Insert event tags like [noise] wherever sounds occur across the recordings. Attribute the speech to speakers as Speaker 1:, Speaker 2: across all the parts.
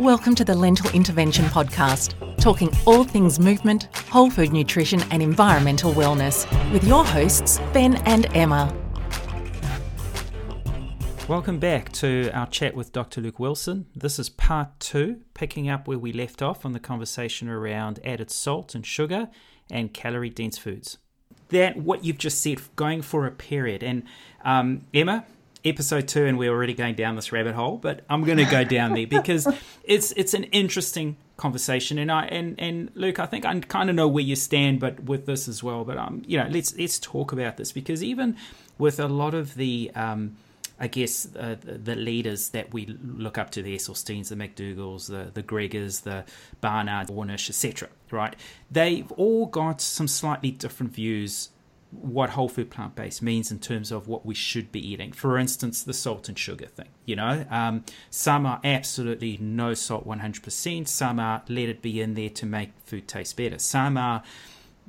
Speaker 1: Welcome to the Lentil Intervention Podcast, talking all things movement, whole food nutrition, and environmental wellness with your hosts, Ben and Emma.
Speaker 2: Welcome back to our chat with Dr. Luke Wilson. This is part two, picking up where we left off on the conversation around added salt and sugar and calorie dense foods. That, what you've just said, going for a period. And um, Emma, episode two, and we're already going down this rabbit hole, but I'm going to go down there because [laughs] it's it's an interesting conversation, and I and and Luke, I think I kind of know where you stand, but with this as well. But um, you know, let's let's talk about this because even with a lot of the um, I guess uh, the leaders that we look up to, the Esselstyns, the McDougalls, the, the Gregers, the Barnard, Ornish, etc., right? They've all got some slightly different views what whole food plant based means in terms of what we should be eating. For instance, the salt and sugar thing. You know, um, some are absolutely no salt 100%. Some are let it be in there to make food taste better. Some are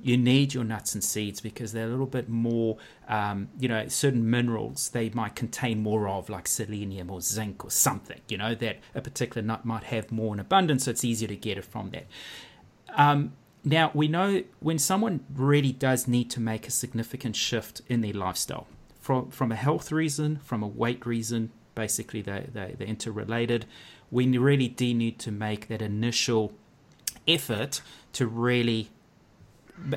Speaker 2: you need your nuts and seeds because they're a little bit more, um, you know, certain minerals they might contain more of, like selenium or zinc or something, you know, that a particular nut might have more in abundance, so it's easier to get it from that. Um, now, we know when someone really does need to make a significant shift in their lifestyle, from, from a health reason, from a weight reason, basically they, they, they're interrelated, we really do need to make that initial effort to really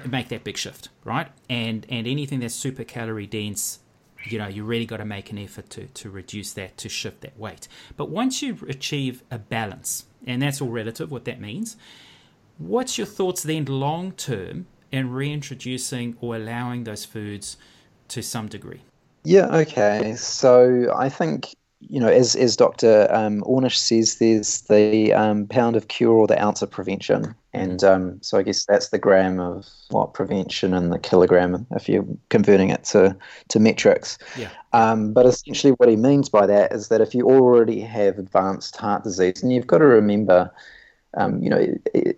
Speaker 2: make that big shift, right? And and anything that's super calorie dense, you know, you really got to make an effort to to reduce that to shift that weight. But once you achieve a balance, and that's all relative, what that means, What's your thoughts then long term in reintroducing or allowing those foods to some degree?
Speaker 3: Yeah, okay. So I think, you know, as, as Dr. Um, Ornish says, there's the um, pound of cure or the ounce of prevention. And um, so I guess that's the gram of what prevention and the kilogram if you're converting it to, to metrics.
Speaker 2: Yeah.
Speaker 3: Um, but essentially, what he means by that is that if you already have advanced heart disease, and you've got to remember, um, you know, it,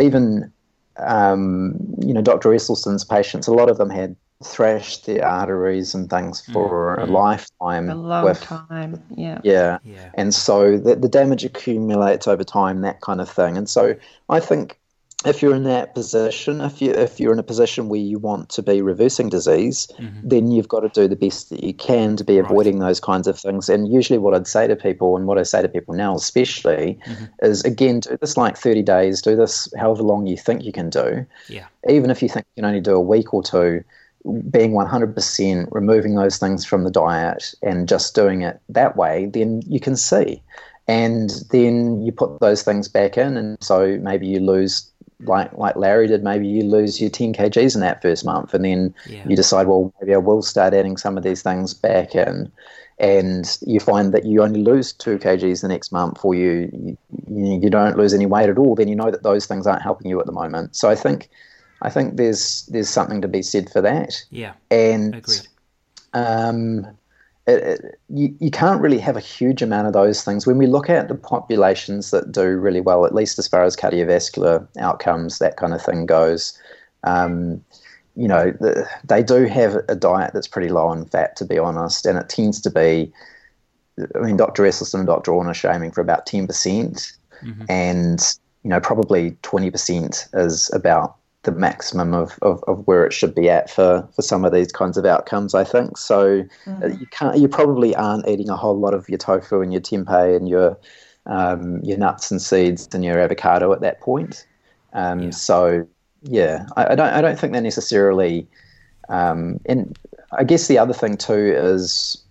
Speaker 3: even um, you know Dr. Esselstyn's patients, a lot of them had thrashed their arteries and things for mm-hmm. a lifetime.
Speaker 4: A long with, time, yeah.
Speaker 3: yeah. Yeah. And so the, the damage accumulates over time, that kind of thing. And so I think if you're in that position, if you if you're in a position where you want to be reversing disease, mm-hmm. then you've got to do the best that you can to be avoiding right. those kinds of things. And usually, what I'd say to people, and what I say to people now, especially, mm-hmm. is again, do this like 30 days, do this however long you think you can do.
Speaker 2: Yeah.
Speaker 3: Even if you think you can only do a week or two, being 100% removing those things from the diet and just doing it that way, then you can see. And then you put those things back in, and so maybe you lose like like Larry did, maybe you lose your 10 kgs in that first month, and then yeah. you decide, well, maybe I will start adding some of these things back in, and you find that you only lose two kgs the next month, or you you, you don't lose any weight at all. Then you know that those things aren't helping you at the moment. So I think I think there's there's something to be said for that.
Speaker 2: Yeah,
Speaker 3: and
Speaker 2: agreed.
Speaker 3: Um, it, it, you, you can't really have a huge amount of those things. When we look at the populations that do really well, at least as far as cardiovascular outcomes, that kind of thing goes, um, you know, the, they do have a diet that's pretty low in fat, to be honest, and it tends to be. I mean, Dr. Esselstyn and Dr. Ornish are aiming for about 10%, mm-hmm. and, you know, probably 20% is about the maximum of, of, of, where it should be at for, for some of these kinds of outcomes, I think. So mm. you can't you probably aren't eating a whole lot of your tofu and your tempeh and your um, your nuts and seeds and your avocado at that point. Um, yeah. So yeah, I, I, don't I don't think they're necessarily. Um, and I guess the other thing too is,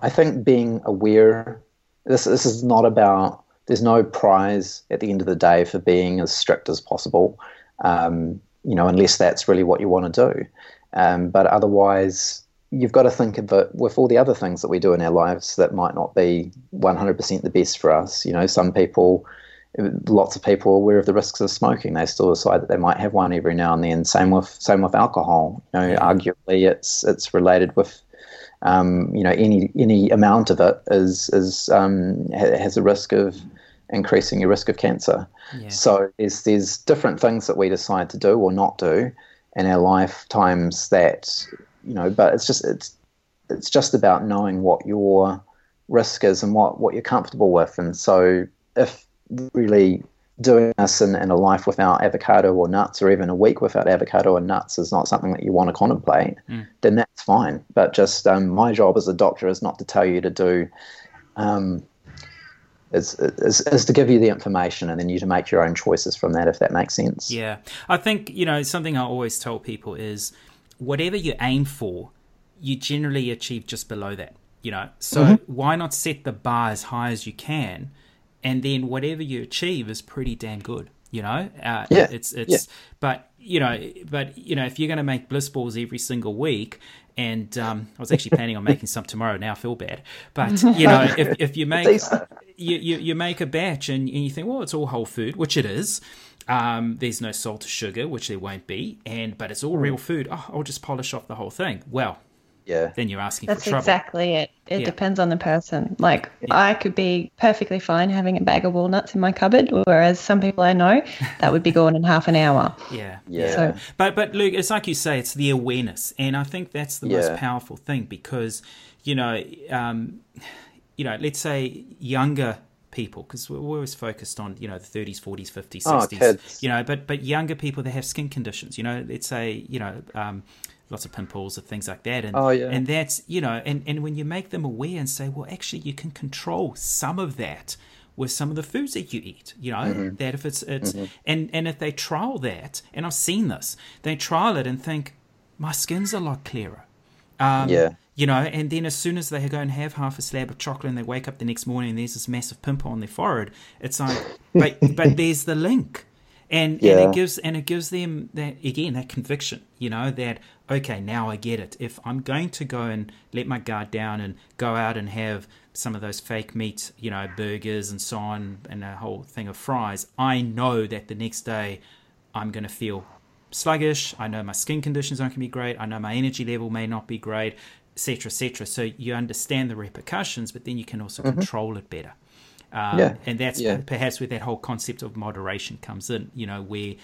Speaker 3: I think being aware. This this is not about. There's no prize at the end of the day for being as strict as possible um, you know, unless that's really what you want to do. Um, but otherwise, you've got to think of it with all the other things that we do in our lives that might not be 100% the best for us. You know, some people, lots of people are aware of the risks of smoking. They still decide that they might have one every now and then. Same with same with alcohol. You know, arguably it's it's related with um, you know any any amount of it is is um, has a risk of increasing your risk of cancer. Yeah. So there's there's different things that we decide to do or not do in our lifetimes that you know, but it's just it's it's just about knowing what your risk is and what, what you're comfortable with. And so if really doing this in, in a life without avocado or nuts or even a week without avocado or nuts is not something that you want to contemplate, mm. then that's fine. But just um, my job as a doctor is not to tell you to do um, is, is, is to give you the information and then you to make your own choices from that, if that makes sense.
Speaker 2: Yeah. I think, you know, something I always tell people is whatever you aim for, you generally achieve just below that, you know. So mm-hmm. why not set the bar as high as you can? And then whatever you achieve is pretty damn good, you know. Uh,
Speaker 3: yeah.
Speaker 2: It's it's,
Speaker 3: yeah.
Speaker 2: but you know, but you know, if you're going to make bliss balls every single week, and um, I was actually planning on making some tomorrow. Now I feel bad, but [laughs] you know, if, if you make you, you, you make a batch and, and you think, well, it's all whole food, which it is. Um, there's no salt or sugar, which there won't be, and but it's all real food. Oh, I'll just polish off the whole thing. Well,
Speaker 3: yeah,
Speaker 2: then you're asking
Speaker 4: That's
Speaker 2: for trouble.
Speaker 4: exactly it. It yeah. depends on the person. Like yeah. I could be perfectly fine having a bag of walnuts in my cupboard, whereas some people I know that would be [laughs] gone in half an hour.
Speaker 2: Yeah,
Speaker 3: yeah.
Speaker 2: So, but but Luke, it's like you say, it's the awareness, and I think that's the yeah. most powerful thing because you know, um, you know, let's say younger people because we're always focused on you know the 30s 40s 50s 60s oh, you know but but younger people that have skin conditions you know let's say you know um, lots of pimples or things like that and
Speaker 3: oh, yeah.
Speaker 2: and that's you know and and when you make them aware and say well actually you can control some of that with some of the foods that you eat you know mm-hmm. that if it's it's mm-hmm. and and if they trial that and I've seen this they trial it and think my skin's a lot clearer
Speaker 3: um, yeah
Speaker 2: you know, and then as soon as they go and have half a slab of chocolate and they wake up the next morning and there's this massive pimple on their forehead, it's like, [laughs] but but there's the link, and yeah. and it gives and it gives them that again that conviction, you know, that okay now I get it. If I'm going to go and let my guard down and go out and have some of those fake meat, you know, burgers and so on, and a whole thing of fries, I know that the next day I'm going to feel sluggish. I know my skin conditions aren't going to be great. I know my energy level may not be great etc., etc. So you understand the repercussions, but then you can also mm-hmm. control it better. Um,
Speaker 3: yeah.
Speaker 2: And that's yeah. perhaps where that whole concept of moderation comes in, you know, where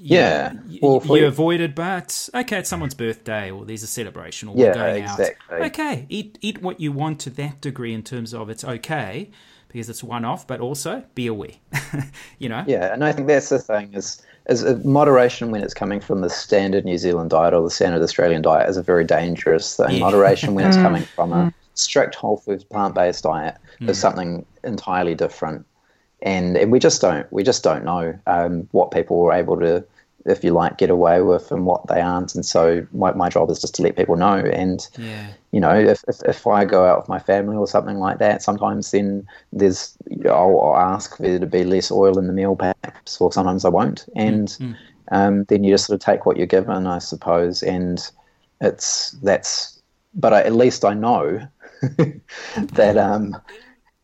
Speaker 3: yeah,
Speaker 2: you, well, you, you avoid it, but okay, it's someone's birthday or there's a celebration or
Speaker 3: yeah,
Speaker 2: we're going
Speaker 3: exactly.
Speaker 2: out. Okay, eat eat what you want to that degree in terms of it's okay because it's one off, but also be aware. [laughs] you know.
Speaker 3: Yeah, and I think that's the thing is is moderation when it's coming from the standard New Zealand diet or the standard Australian diet is a very dangerous thing. Yeah. Moderation when it's mm. coming from a mm. strict whole foods plant based diet mm. is something entirely different. And, and we just don't we just don't know um, what people were able to if you like, get away with and what they aren't. And so my, my job is just to let people know. And,
Speaker 2: yeah.
Speaker 3: you know, if, if, if, I go out with my family or something like that, sometimes then there's, I'll, I'll ask for there to be less oil in the meal perhaps, or sometimes I won't. And mm-hmm. um, then you just sort of take what you're given, I suppose. And it's, that's, but I, at least I know [laughs] that, um,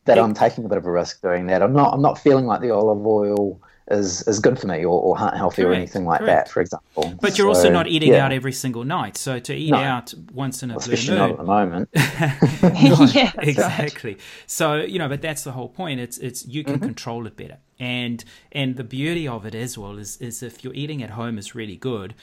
Speaker 3: that I'm taking a bit of a risk doing that. I'm not, I'm not feeling like the olive oil, is, is good for me or, or heart healthy correct, or anything like correct. that, for example.
Speaker 2: But you're so, also not eating yeah. out every single night. So to eat no. out once in a
Speaker 3: blue
Speaker 2: moon,
Speaker 3: not at the moment. [laughs] [laughs]
Speaker 4: yeah,
Speaker 2: exactly.
Speaker 4: Right.
Speaker 2: So you know, but that's the whole point. It's it's you can mm-hmm. control it better, and and the beauty of it as well is is if you're eating at home is really good,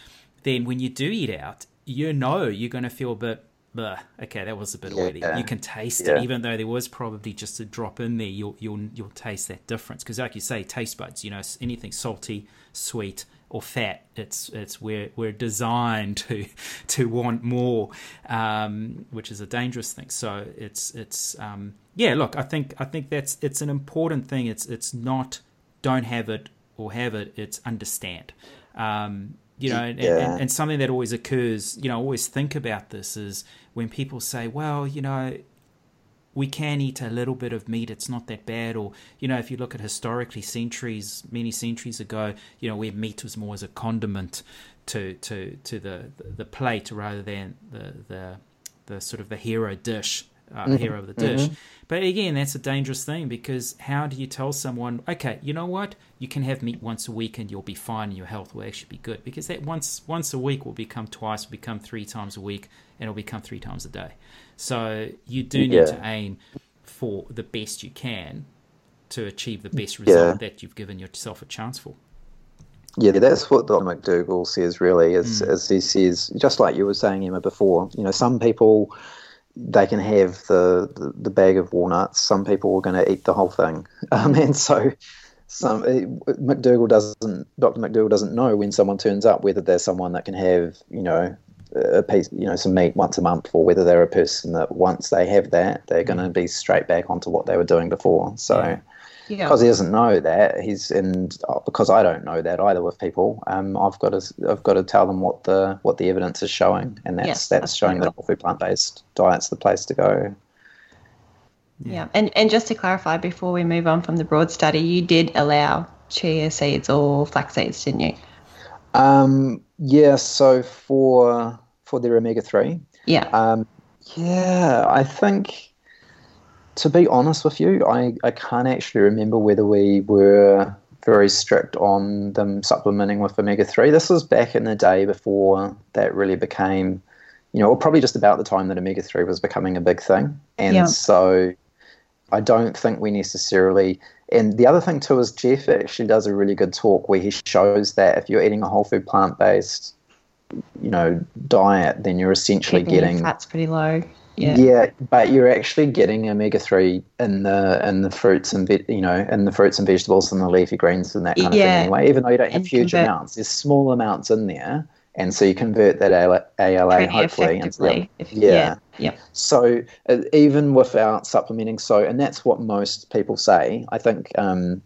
Speaker 2: then when you do eat out, you know you're going to feel a bit Blah, okay, that was a bit oily. You can taste yeah. it, even though there was probably just a drop in there. You'll you'll you'll taste that difference because, like you say, taste buds. You know, anything salty, sweet, or fat, it's it's we're we're designed to [laughs] to want more, um, which is a dangerous thing. So it's it's um, yeah. Look, I think I think that's it's an important thing. It's it's not don't have it or have it. It's understand. Um, you know, and, yeah. and, and, something that always occurs, you know, always think about this is when people say, well, you know, we can eat a little bit of meat, it's not that bad. Or, you know, if you look at historically, centuries, many centuries ago, you know, where meat was more as a condiment to, to, to the, the plate rather than the, the, the sort of the hero dish uh, mm-hmm. hero of the dish. Mm-hmm. But again, that's a dangerous thing because how do you tell someone, okay, you know what, you can have meat once a week and you'll be fine and your health will actually be good? Because that once once a week will become twice, will become three times a week, and it'll become three times a day. So you do need yeah. to aim for the best you can to achieve the best result yeah. that you've given yourself a chance for.
Speaker 3: Yeah, that's what Dr. McDougall says. Really, is mm. as he says, just like you were saying, Emma, before. You know, some people they can have the, the, the bag of walnuts. Some people are going to eat the whole thing, [laughs] um, and so some McDougall doesn't. Dr. McDougall doesn't know when someone turns up whether there's someone that can have you know a piece, you know, some meat once a month, or whether they're a person that once they have that, they're going to be straight back onto what they were doing before. So. Yeah because yeah. he doesn't know that he's and uh, because I don't know that either with people. Um, I've got to I've got to tell them what the what the evidence is showing and that's yes, that's showing that whole food plant based diet's the place to go.
Speaker 4: Yeah. yeah and and just to clarify before we move on from the broad study you did allow chia seeds or flax seeds didn't you?
Speaker 3: Um yeah so for for their omega-3
Speaker 4: yeah.
Speaker 3: Um yeah I think to be honest with you, I, I can't actually remember whether we were very strict on them supplementing with omega 3. This was back in the day before that really became, you know, or probably just about the time that omega 3 was becoming a big thing. And yeah. so I don't think we necessarily. And the other thing too is Jeff actually does a really good talk where he shows that if you're eating a whole food plant based, you know, diet, then you're essentially
Speaker 4: Keeping
Speaker 3: getting
Speaker 4: fat's pretty low. Yeah.
Speaker 3: yeah, but you're actually getting omega three in the in the fruits and ve- you know in the fruits and vegetables and the leafy greens and that kind of thing anyway. Even though you don't have and huge convert- amounts, there's small amounts in there, and so you convert that ALA, ALA hopefully into the,
Speaker 4: if, yeah. yeah. yeah.
Speaker 3: So uh, even without supplementing, so and that's what most people say. I think um,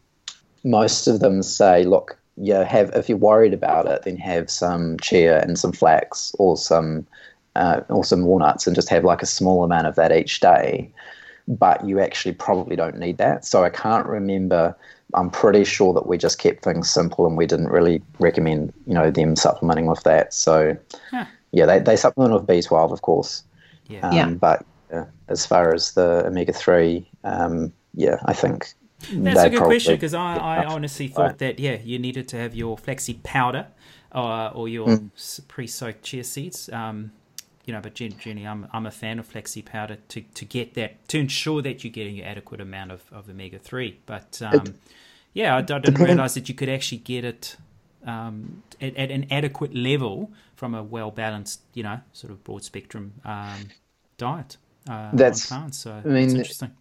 Speaker 3: most of them say, look, yeah, have if you're worried about it, then have some chia and some flax or some uh, or some walnuts and just have like a small amount of that each day. But you actually probably don't need that. So I can't remember. I'm pretty sure that we just kept things simple and we didn't really recommend, you know, them supplementing with that. So huh. yeah, they, they supplement with B12, of course.
Speaker 4: Yeah. Um, yeah.
Speaker 3: But uh, as far as the omega three, um, yeah, I think
Speaker 2: that's a good question because I, I honestly thought that yeah, you needed to have your flaxseed powder uh, or your mm. pre-soaked chia seeds. Um, you know, but Jenny, I'm I'm a fan of flaxseed powder to, to get that to ensure that you're getting an adequate amount of, of omega three. But um, it, yeah, I, I didn't realize that you could actually get it um, at, at, an adequate level from a well balanced, you know, sort of broad spectrum um, diet. Uh,
Speaker 3: that's
Speaker 2: plants. So
Speaker 3: I mean, interesting.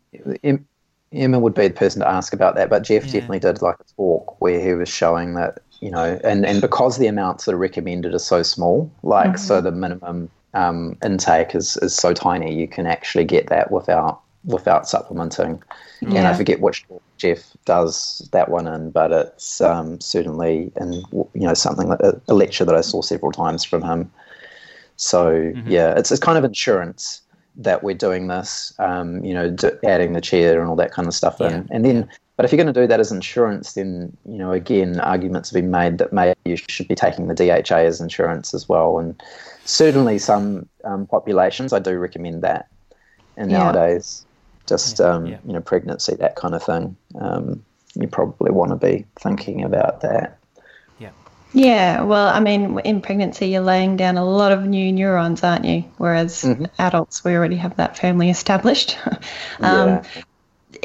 Speaker 3: Emma would be the person to ask about that, but Jeff yeah. definitely did like a talk where he was showing that you know, and, and because the amounts that are recommended are so small, like mm-hmm. so the minimum um, intake is, is so tiny, you can actually get that without without supplementing. Yeah. And I forget which Jeff does that one in, but it's um, certainly in you know something that, a lecture that I saw several times from him. So mm-hmm. yeah, it's it's kind of insurance that we're doing this, um, you know, d- adding the chia and all that kind of stuff yeah. in, and then. But if you're going to do that as insurance, then you know again arguments have been made that maybe you should be taking the DHA as insurance as well, and certainly some um, populations, I do recommend that. And yeah. nowadays, just yeah, um, yeah. you know, pregnancy, that kind of thing, um, you probably want to be thinking about that.
Speaker 2: Yeah.
Speaker 4: Yeah. Well, I mean, in pregnancy, you're laying down a lot of new neurons, aren't you? Whereas mm-hmm. adults, we already have that firmly established. [laughs] Um, yeah.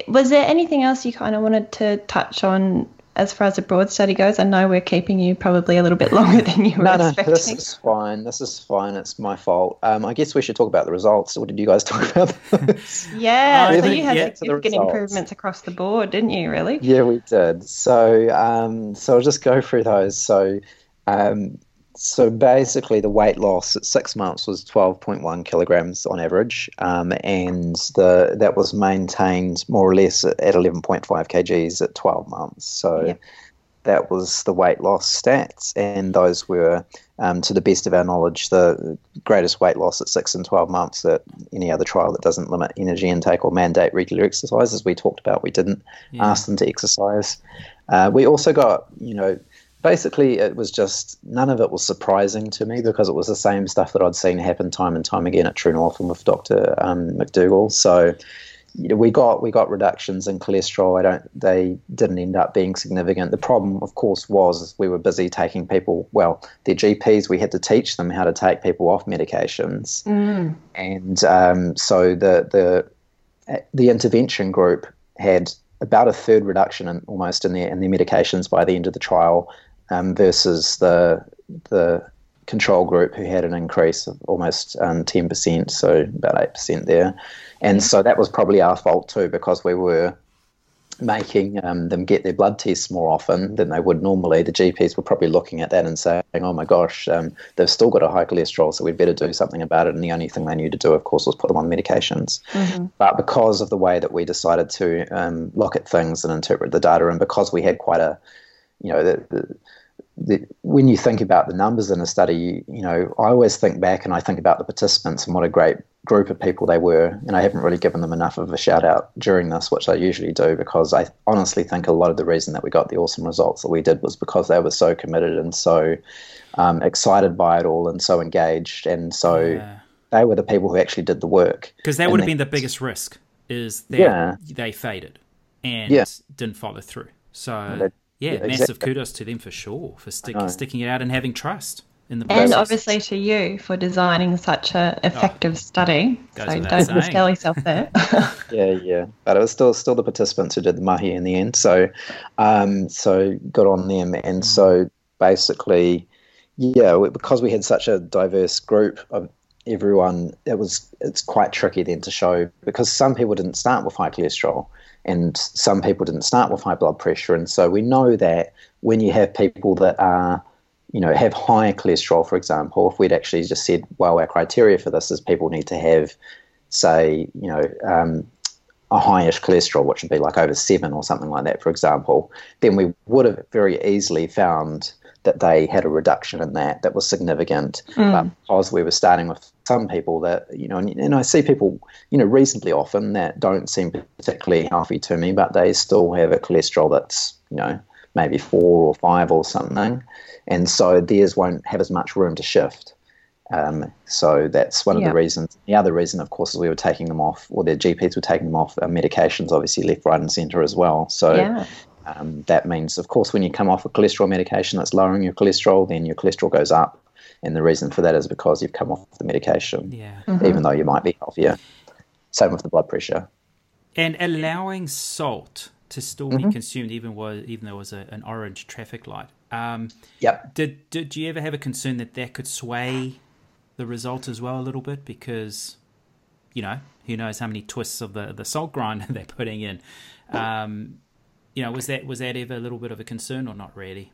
Speaker 4: Was there anything else you kind of wanted to touch on as far as the broad study goes? I know we're keeping you probably a little bit [laughs] longer than you were no, expecting.
Speaker 3: No, this is fine. This is fine. It's my fault. Um, I guess we should talk about the results. What did you guys [laughs] talk about? [laughs]
Speaker 4: yeah, so you had significant improvements across the board, didn't you? Really?
Speaker 3: Yeah, we did. So, um, so I'll just go through those. So, um, so basically, the weight loss at six months was 12.1 kilograms on average, um, and the that was maintained more or less at 11.5 kgs at 12 months. So yep. that was the weight loss stats, and those were, um, to the best of our knowledge, the greatest weight loss at six and 12 months at any other trial that doesn't limit energy intake or mandate regular exercise. As we talked about, we didn't yeah. ask them to exercise. Uh, we also got, you know basically it was just none of it was surprising to me because it was the same stuff that I'd seen happen time and time again at True North and with Dr. Um, McDougall. So you know, we got we got reductions in cholesterol. I don't they didn't end up being significant. The problem, of course, was we were busy taking people. Well, their GPs. We had to teach them how to take people off medications,
Speaker 4: mm.
Speaker 3: and um, so the the the intervention group had about a third reduction in, almost in their in their medications by the end of the trial um, versus the the control group who had an increase of almost um, 10%, so about 8% there. And so that was probably our fault too, because we were making um, them get their blood tests more often than they would normally. The GPs were probably looking at that and saying, oh my gosh, um, they've still got a high cholesterol, so we'd better do something about it. And the only thing they knew to do, of course, was put them on medications. Mm-hmm. But because of the way that we decided to um, look at things and interpret the data, and because we had quite a, you know, the, the the, when you think about the numbers in a study, you, you, know, I always think back and I think about the participants and what a great group of people they were. And I haven't really given them enough of a shout out during this, which I usually do, because I honestly think a lot of the reason that we got the awesome results that we did was because they were so committed and so um, excited by it all and so engaged. And so yeah. they were the people who actually did the work.
Speaker 2: Because that would have been the biggest risk is that yeah. they faded and yeah. didn't follow through. So yeah, yeah massive exactly. kudos to them for sure for stick, sticking it out and having trust in the process.
Speaker 4: And obviously to you for designing such an effective oh, study. So don't sell yourself there. [laughs]
Speaker 3: yeah, yeah, but it was still still the participants who did the mahi in the end. So, um, so good on them. And mm. so basically, yeah, because we had such a diverse group of everyone, it was it's quite tricky then to show because some people didn't start with high cholesterol and some people didn't start with high blood pressure. And so we know that when you have people that are, you know, have higher cholesterol, for example, if we'd actually just said, well, our criteria for this is people need to have, say, you know, um, a highish cholesterol, which would be like over seven or something like that, for example, then we would have very easily found that they had a reduction in that that was significant. Mm. But because we were starting with some people that, you know, and, and, I see people, you know, reasonably often that don't seem particularly healthy to me, but they still have a cholesterol that's, you know, maybe four or five or something. And so theirs won't have as much room to shift. Um, so that's one of the reasons. The other reason, of course, is we were taking them off, or their GPs were taking them off uh, medications, obviously left, right, and centre as well. So yeah. Um, that means, of course, when you come off a cholesterol medication that's lowering your cholesterol, then your cholesterol goes up. And the reason for that is because you've come off the medication,
Speaker 2: yeah.
Speaker 3: mm-hmm. even though you might be healthier. Same with the blood pressure.
Speaker 2: And allowing salt to still mm-hmm. be consumed, even was even though it was a, an orange traffic light. Um,
Speaker 3: yep.
Speaker 2: Did did you ever have a concern that that could sway the result as well a little bit because, you know, who knows how many twists of the the salt grinder [laughs] they're putting in. Um, you know, was that was that ever a little bit of a concern or not really?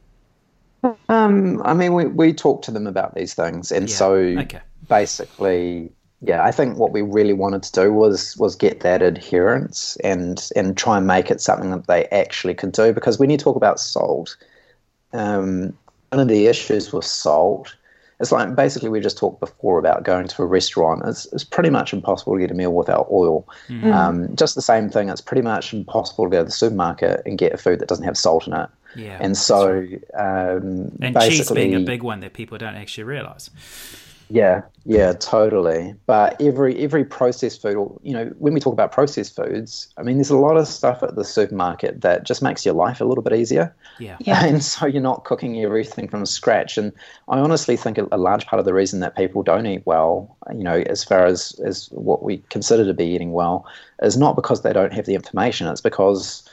Speaker 3: Um, I mean, we we talked to them about these things, and yeah. so okay. basically, yeah, I think what we really wanted to do was was get that adherence and and try and make it something that they actually could do. Because when you talk about salt, um, one of the issues with salt it's like basically we just talked before about going to a restaurant. It's, it's pretty much impossible to get a meal without oil. Mm. Um, just the same thing. It's pretty much impossible to go to the supermarket and get a food that doesn't have salt in it.
Speaker 2: Yeah,
Speaker 3: and so um,
Speaker 2: and cheese being a big one that people don't actually realize.
Speaker 3: Yeah, yeah, totally. But every every processed food, or you know, when we talk about processed foods, I mean, there's a lot of stuff at the supermarket that just makes your life a little bit easier.
Speaker 2: Yeah.
Speaker 4: yeah. [laughs]
Speaker 3: And so you're not cooking everything from scratch. And I honestly think a, a large part of the reason that people don't eat well, you know, as far as as what we consider to be eating well, is not because they don't have the information. It's because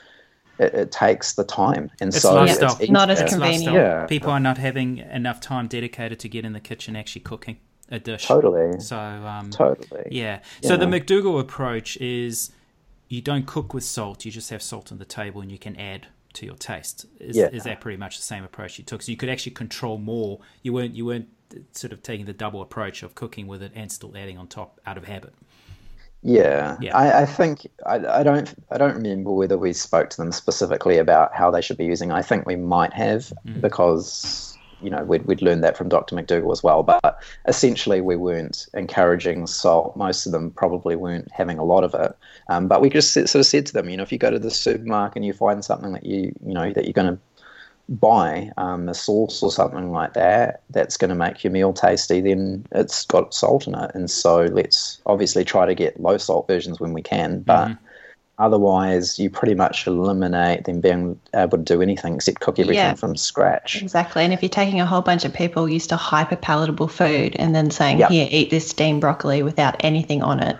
Speaker 3: it, it, takes the time, and
Speaker 2: it's
Speaker 3: so
Speaker 2: it's
Speaker 4: not as convenient.
Speaker 2: Yeah. People are not having enough time dedicated to get in the kitchen actually cooking a dish.
Speaker 3: Totally.
Speaker 2: So um,
Speaker 3: totally.
Speaker 2: Yeah. So the McDougall approach is you don't cook with salt; you just have salt on the table, and you can add to your taste. Is, yeah. is that pretty much the same approach you took? So you could actually control more. You weren't you weren't sort of taking the double approach of cooking with it and still adding on top out of habit.
Speaker 3: Yeah, yeah. I, I think I, I, don't I don't remember whether we spoke to them specifically about how they should be using. I think we might have mm. because you know, we'd, we'd learned that from Dr. McDougall as well. But essentially, we weren't encouraging salt. Most of them probably weren't having a lot of it. Um, but we just sort of said to them, you know, if you go to the supermarket and you find something that you, you know, that you're going to buy um, a sauce or something like that that's going to make your meal tasty, then it's got salt in it. And so let's obviously try to get low salt versions when we can. But mm-hmm Otherwise, you pretty much eliminate them being able to do anything except cook everything yeah, from scratch.
Speaker 4: Exactly. And if you're taking a whole bunch of people used to hyper palatable food and then saying, yep. here, eat this steamed broccoli without anything on it,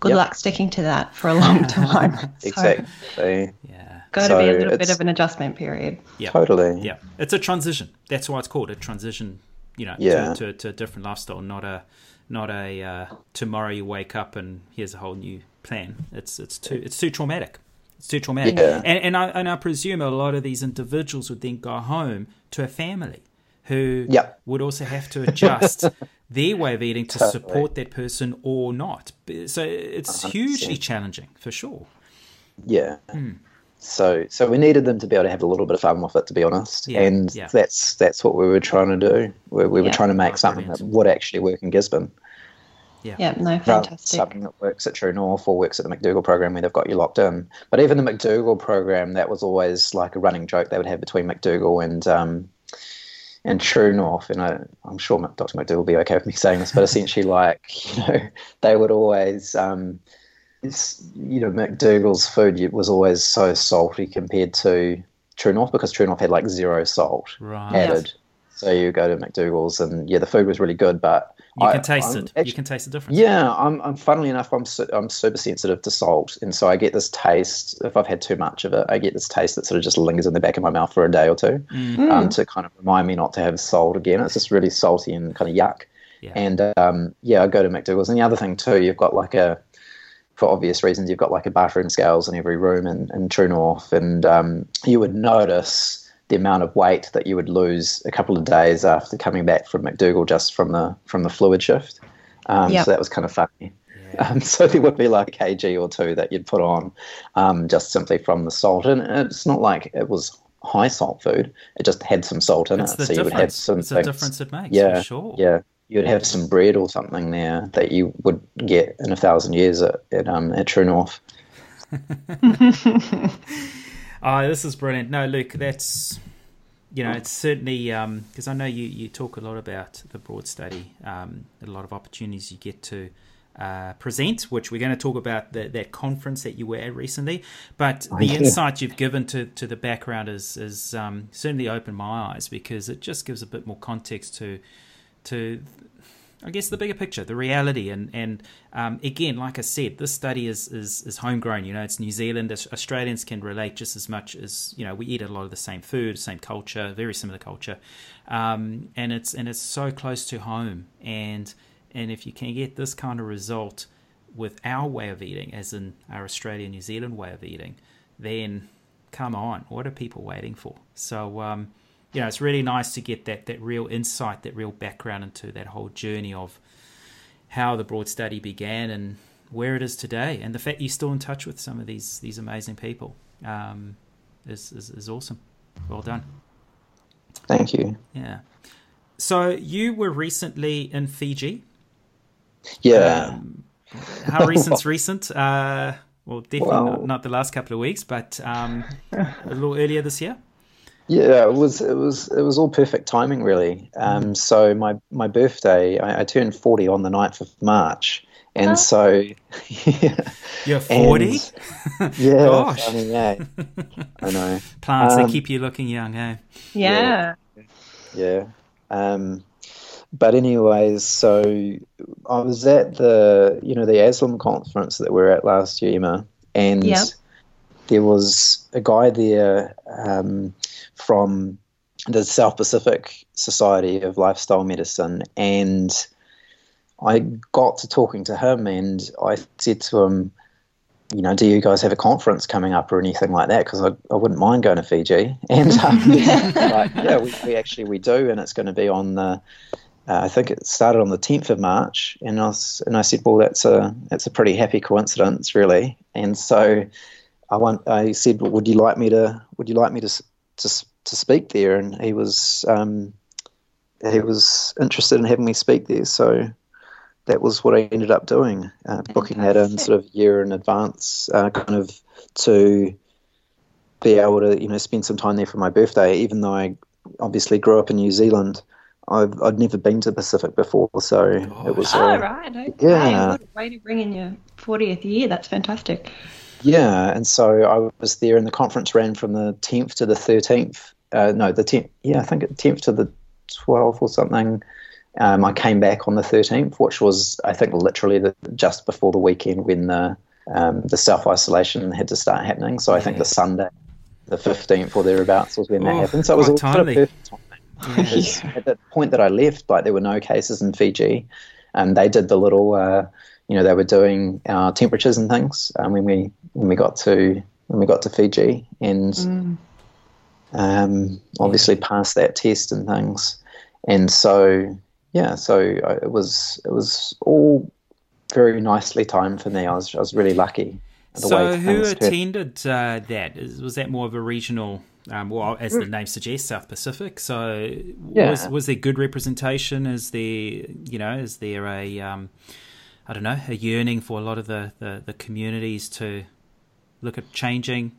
Speaker 4: good yep. luck sticking to that for a long [laughs] time. [laughs]
Speaker 3: exactly.
Speaker 2: yeah.
Speaker 4: Got to so be a little bit of an adjustment period.
Speaker 2: Yeah.
Speaker 3: Totally.
Speaker 2: Yeah. It's a transition. That's why it's called a transition you know, yeah. to, to, to, a different lifestyle, not a not a uh, tomorrow you wake up and here's a whole new plan. It's it's too it's too traumatic. It's too traumatic. Yeah. And, and I and I presume a lot of these individuals would then go home to a family who
Speaker 3: yep.
Speaker 2: would also have to adjust [laughs] their way of eating to totally. support that person or not. So it's 100%. hugely challenging for sure.
Speaker 3: Yeah. Hmm. So so we needed them to be able to have a little bit of fun with it, to be honest. Yeah, and yeah. that's that's what we were trying to do. We, we yeah. were trying to make oh, something brilliant. that would actually work in Gisborne.
Speaker 4: Yeah. yeah, no, fantastic.
Speaker 3: Something that works at True North or works at the McDougall program where they've got you locked in. But even the McDougall program, that was always like a running joke they would have between McDougall and um, and True North. And I, am sure Dr. McDougall will be okay with me saying this, but essentially, [laughs] like you know, they would always. Um, you know, McDougall's food was always so salty compared to True North because True North had like zero salt right. added. So you go to McDougall's and yeah, the food was really good, but
Speaker 2: you can taste I'm it. Actually, you can taste the difference.
Speaker 3: Yeah, I'm. I'm. Funnily enough, I'm. Su- I'm super sensitive to salt, and so I get this taste. If I've had too much of it, I get this taste that sort of just lingers in the back of my mouth for a day or two, mm. um, to kind of remind me not to have salt again. It's just really salty and kind of yuck. Yeah. And um, yeah, I go to McDougall's, and the other thing too, you've got like a for obvious reasons, you've got like a bathroom scales in every room in, in True North, and um, you would notice the amount of weight that you would lose a couple of days after coming back from McDougall just from the from the fluid shift. Um, yep. So that was kind of funny. Yeah. Um, so there would be like a kg or two that you'd put on um, just simply from the salt, and it's not like it was high salt food. It just had some salt in
Speaker 2: it's
Speaker 3: it,
Speaker 2: so
Speaker 3: you
Speaker 2: would have some. It's things. the difference it makes.
Speaker 3: Yeah,
Speaker 2: sure.
Speaker 3: Yeah, you'd have some bread or something there that you would get in a thousand years at, at, um, at True North. [laughs] [laughs]
Speaker 2: oh, this is brilliant. No, Luke, that's you know, it's certainly because um, I know you, you talk a lot about the broad study, um, a lot of opportunities you get to uh, present, which we're going to talk about the, that conference that you were at recently. But the insight you've given to, to the background is, is um, certainly opened my eyes because it just gives a bit more context to to I guess the bigger picture, the reality, and and um, again, like I said, this study is, is is homegrown. You know, it's New Zealand. Australians can relate just as much as you know. We eat a lot of the same food, same culture, very similar culture, um, and it's and it's so close to home. And and if you can get this kind of result with our way of eating, as in our Australian New Zealand way of eating, then come on, what are people waiting for? So. Um, you know, it's really nice to get that that real insight, that real background into that whole journey of how the broad study began and where it is today, and the fact you're still in touch with some of these these amazing people um, is, is is awesome. Well done.
Speaker 3: Thank you.
Speaker 2: Yeah. So you were recently in Fiji.
Speaker 3: Yeah. Um,
Speaker 2: how recent's [laughs] recent? Uh, well, definitely well, not, not, the last couple of weeks, but um, a little earlier this year.
Speaker 3: Yeah, it was it was it was all perfect timing, really. Um, mm. so my my birthday, I, I, turned forty on the 9th of March, and oh. so [laughs]
Speaker 2: yeah, you're forty. [laughs]
Speaker 3: Yeah, Gosh. I mean, yeah, I know. [laughs]
Speaker 2: Plants um, they keep you looking young, eh?
Speaker 4: Yeah.
Speaker 3: Yeah. yeah. Um, but anyways, so I was at the you know the ASLM conference that we were at last year, Emma, and. Yep there was a guy there um, from the South Pacific Society of Lifestyle Medicine, and I got to talking to him, and I said to him, you know, do you guys have a conference coming up or anything like that? Because I, I wouldn't mind going to Fiji. [laughs] And um, [laughs] like, yeah, we, we actually we do, and it's going to be on the. Uh, I think it started on the 10th of March, and I was, and I said, well, that's a that's a pretty happy coincidence, really. And so I want. I said, well, would you like me to? Would you like me to to to speak there? And he was um, he was interested in having me speak there. So that was what I ended up doing, uh, booking that in sort of a year in advance, uh, kind of to be able to you know spend some time there for my birthday. Even though I obviously grew up in New Zealand, I've I'd never been to Pacific before, so oh, it was.
Speaker 4: Oh, uh, right. Okay. Yeah. What a way to bring in your 40th year. That's fantastic.
Speaker 3: Yeah, and so I was there, and the conference ran from the 10th to the 13th. Uh, no, the 10th. Yeah, I think the 10th to the 12th or something. Um, I came back on the 13th, which was, I think, literally the, just before the weekend when the um, the self isolation had to start happening. So I think the Sunday, the 15th or thereabouts, was when that happened. So it was all
Speaker 2: timely.
Speaker 3: perfect timing. Yeah. At the point that I left, like there were no cases in Fiji, and they did the little, uh, you know, they were doing our temperatures and things um, when we when we got to when we got to Fiji, and mm. um, obviously passed that test and things, and so yeah, so it was it was all very nicely timed for me. I was I was really lucky.
Speaker 2: So who attended uh, that? Was that more of a regional? Um, well, as the mm. name suggests, South Pacific. So yeah. was was there good representation? Is there you know is there a um, I don't know a yearning for a lot of the, the, the communities to look at changing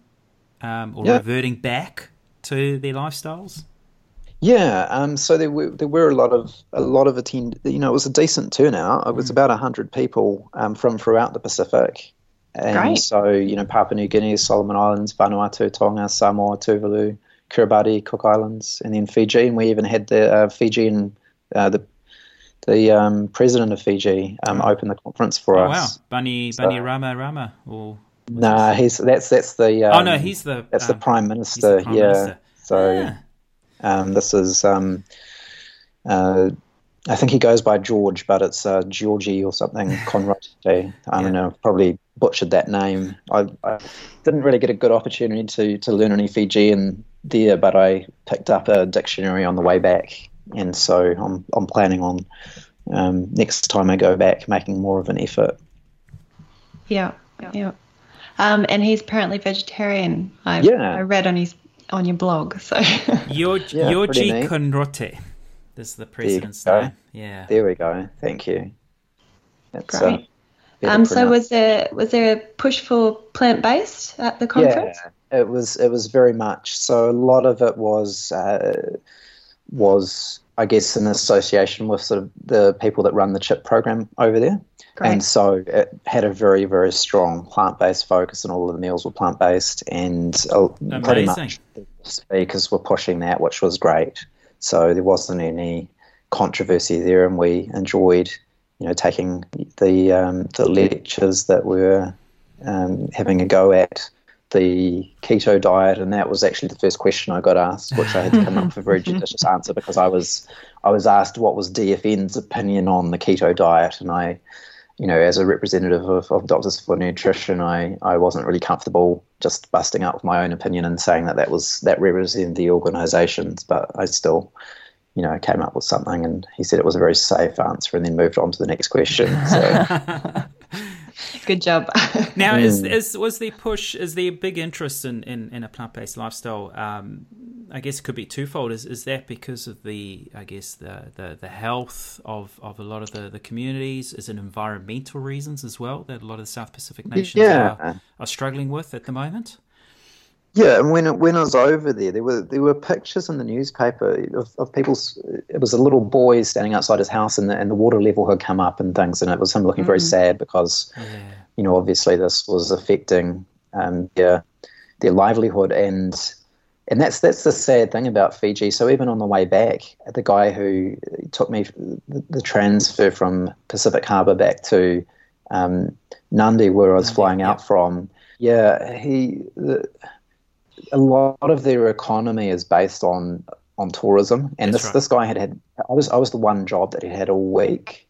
Speaker 2: um, or yeah. reverting back to their lifestyles?
Speaker 3: Yeah, um, so there were there were a lot of a lot of attend. You know, it was a decent turnout. It was mm. about hundred people um, from throughout the Pacific, and Great. so you know Papua New Guinea, Solomon Islands, Vanuatu, Tonga, Samoa, Tuvalu, Kiribati, Cook Islands, and then Fiji. And we even had the uh, Fijian uh, the the um, president of Fiji um, oh. open the conference for
Speaker 2: oh,
Speaker 3: us.
Speaker 2: Wow, Bunny so, Bunny Rama Rama or.
Speaker 3: No, nah, he's that's that's the.
Speaker 2: oh no, um, he's the.
Speaker 3: That's the um, prime minister. The prime yeah. Minister. So. Yeah. Um, this is, um, uh, I think he goes by George, but it's uh, Georgie or something. [laughs] Conrad. I don't know. Probably butchered that name. I, I, didn't really get a good opportunity to to learn any Fijian there, but I picked up a dictionary on the way back, and so I'm I'm planning on um, next time I go back making more of an effort.
Speaker 4: Yeah, yeah. Um, and he's apparently vegetarian. I, yeah. I read on his on your blog. So [laughs]
Speaker 2: Yoji, yeah, Yoji Konrote. This is the president's name. Yeah.
Speaker 3: There we go. Thank you.
Speaker 4: That's, uh, Great. Uh, um, so was there was there a push for plant based at the conference?
Speaker 3: Yeah, it was it was very much. So a lot of it was uh, was I guess an association with sort of the people that run the chip program over there. Great. And so it had a very, very strong plant based focus, and all of the meals were plant based. And uh, pretty much the speakers were pushing that, which was great. So there wasn't any controversy there, and we enjoyed, you know, taking the um, the lectures that we were um, having a go at the keto diet, and that was actually the first question I got asked, which I had to come up with a very [laughs] mhm. judicious answer because I was I was asked what was DFN's opinion on the keto diet, and I you know, as a representative of, of Doctors for Nutrition, I, I wasn't really comfortable just busting out with my own opinion and saying that that was that represented the organisations, but I still, you know, came up with something, and he said it was a very safe answer, and then moved on to the next question. So. [laughs]
Speaker 4: Good job. [laughs]
Speaker 2: now, mm. is, is was the push? Is there a big interest in, in, in a plant based lifestyle? Um, I guess it could be twofold. Is is that because of the I guess the the, the health of, of a lot of the, the communities? Is it environmental reasons as well that a lot of the South Pacific nations yeah. are, are struggling with at the moment?
Speaker 3: Yeah, and when it, when I was over there, there were there were pictures in the newspaper of, of people's. It was a little boy standing outside his house, and the, and the water level had come up and things, and it was him looking mm. very sad because, yeah. you know, obviously this was affecting um, their their livelihood, and and that's that's the sad thing about Fiji. So even on the way back, the guy who took me the, the transfer from Pacific Harbour back to um, Nadi, where I was Nadi, flying yeah. out from, yeah, he. The, a lot of their economy is based on on tourism, and That's this right. this guy had had I was I was the one job that he had all week,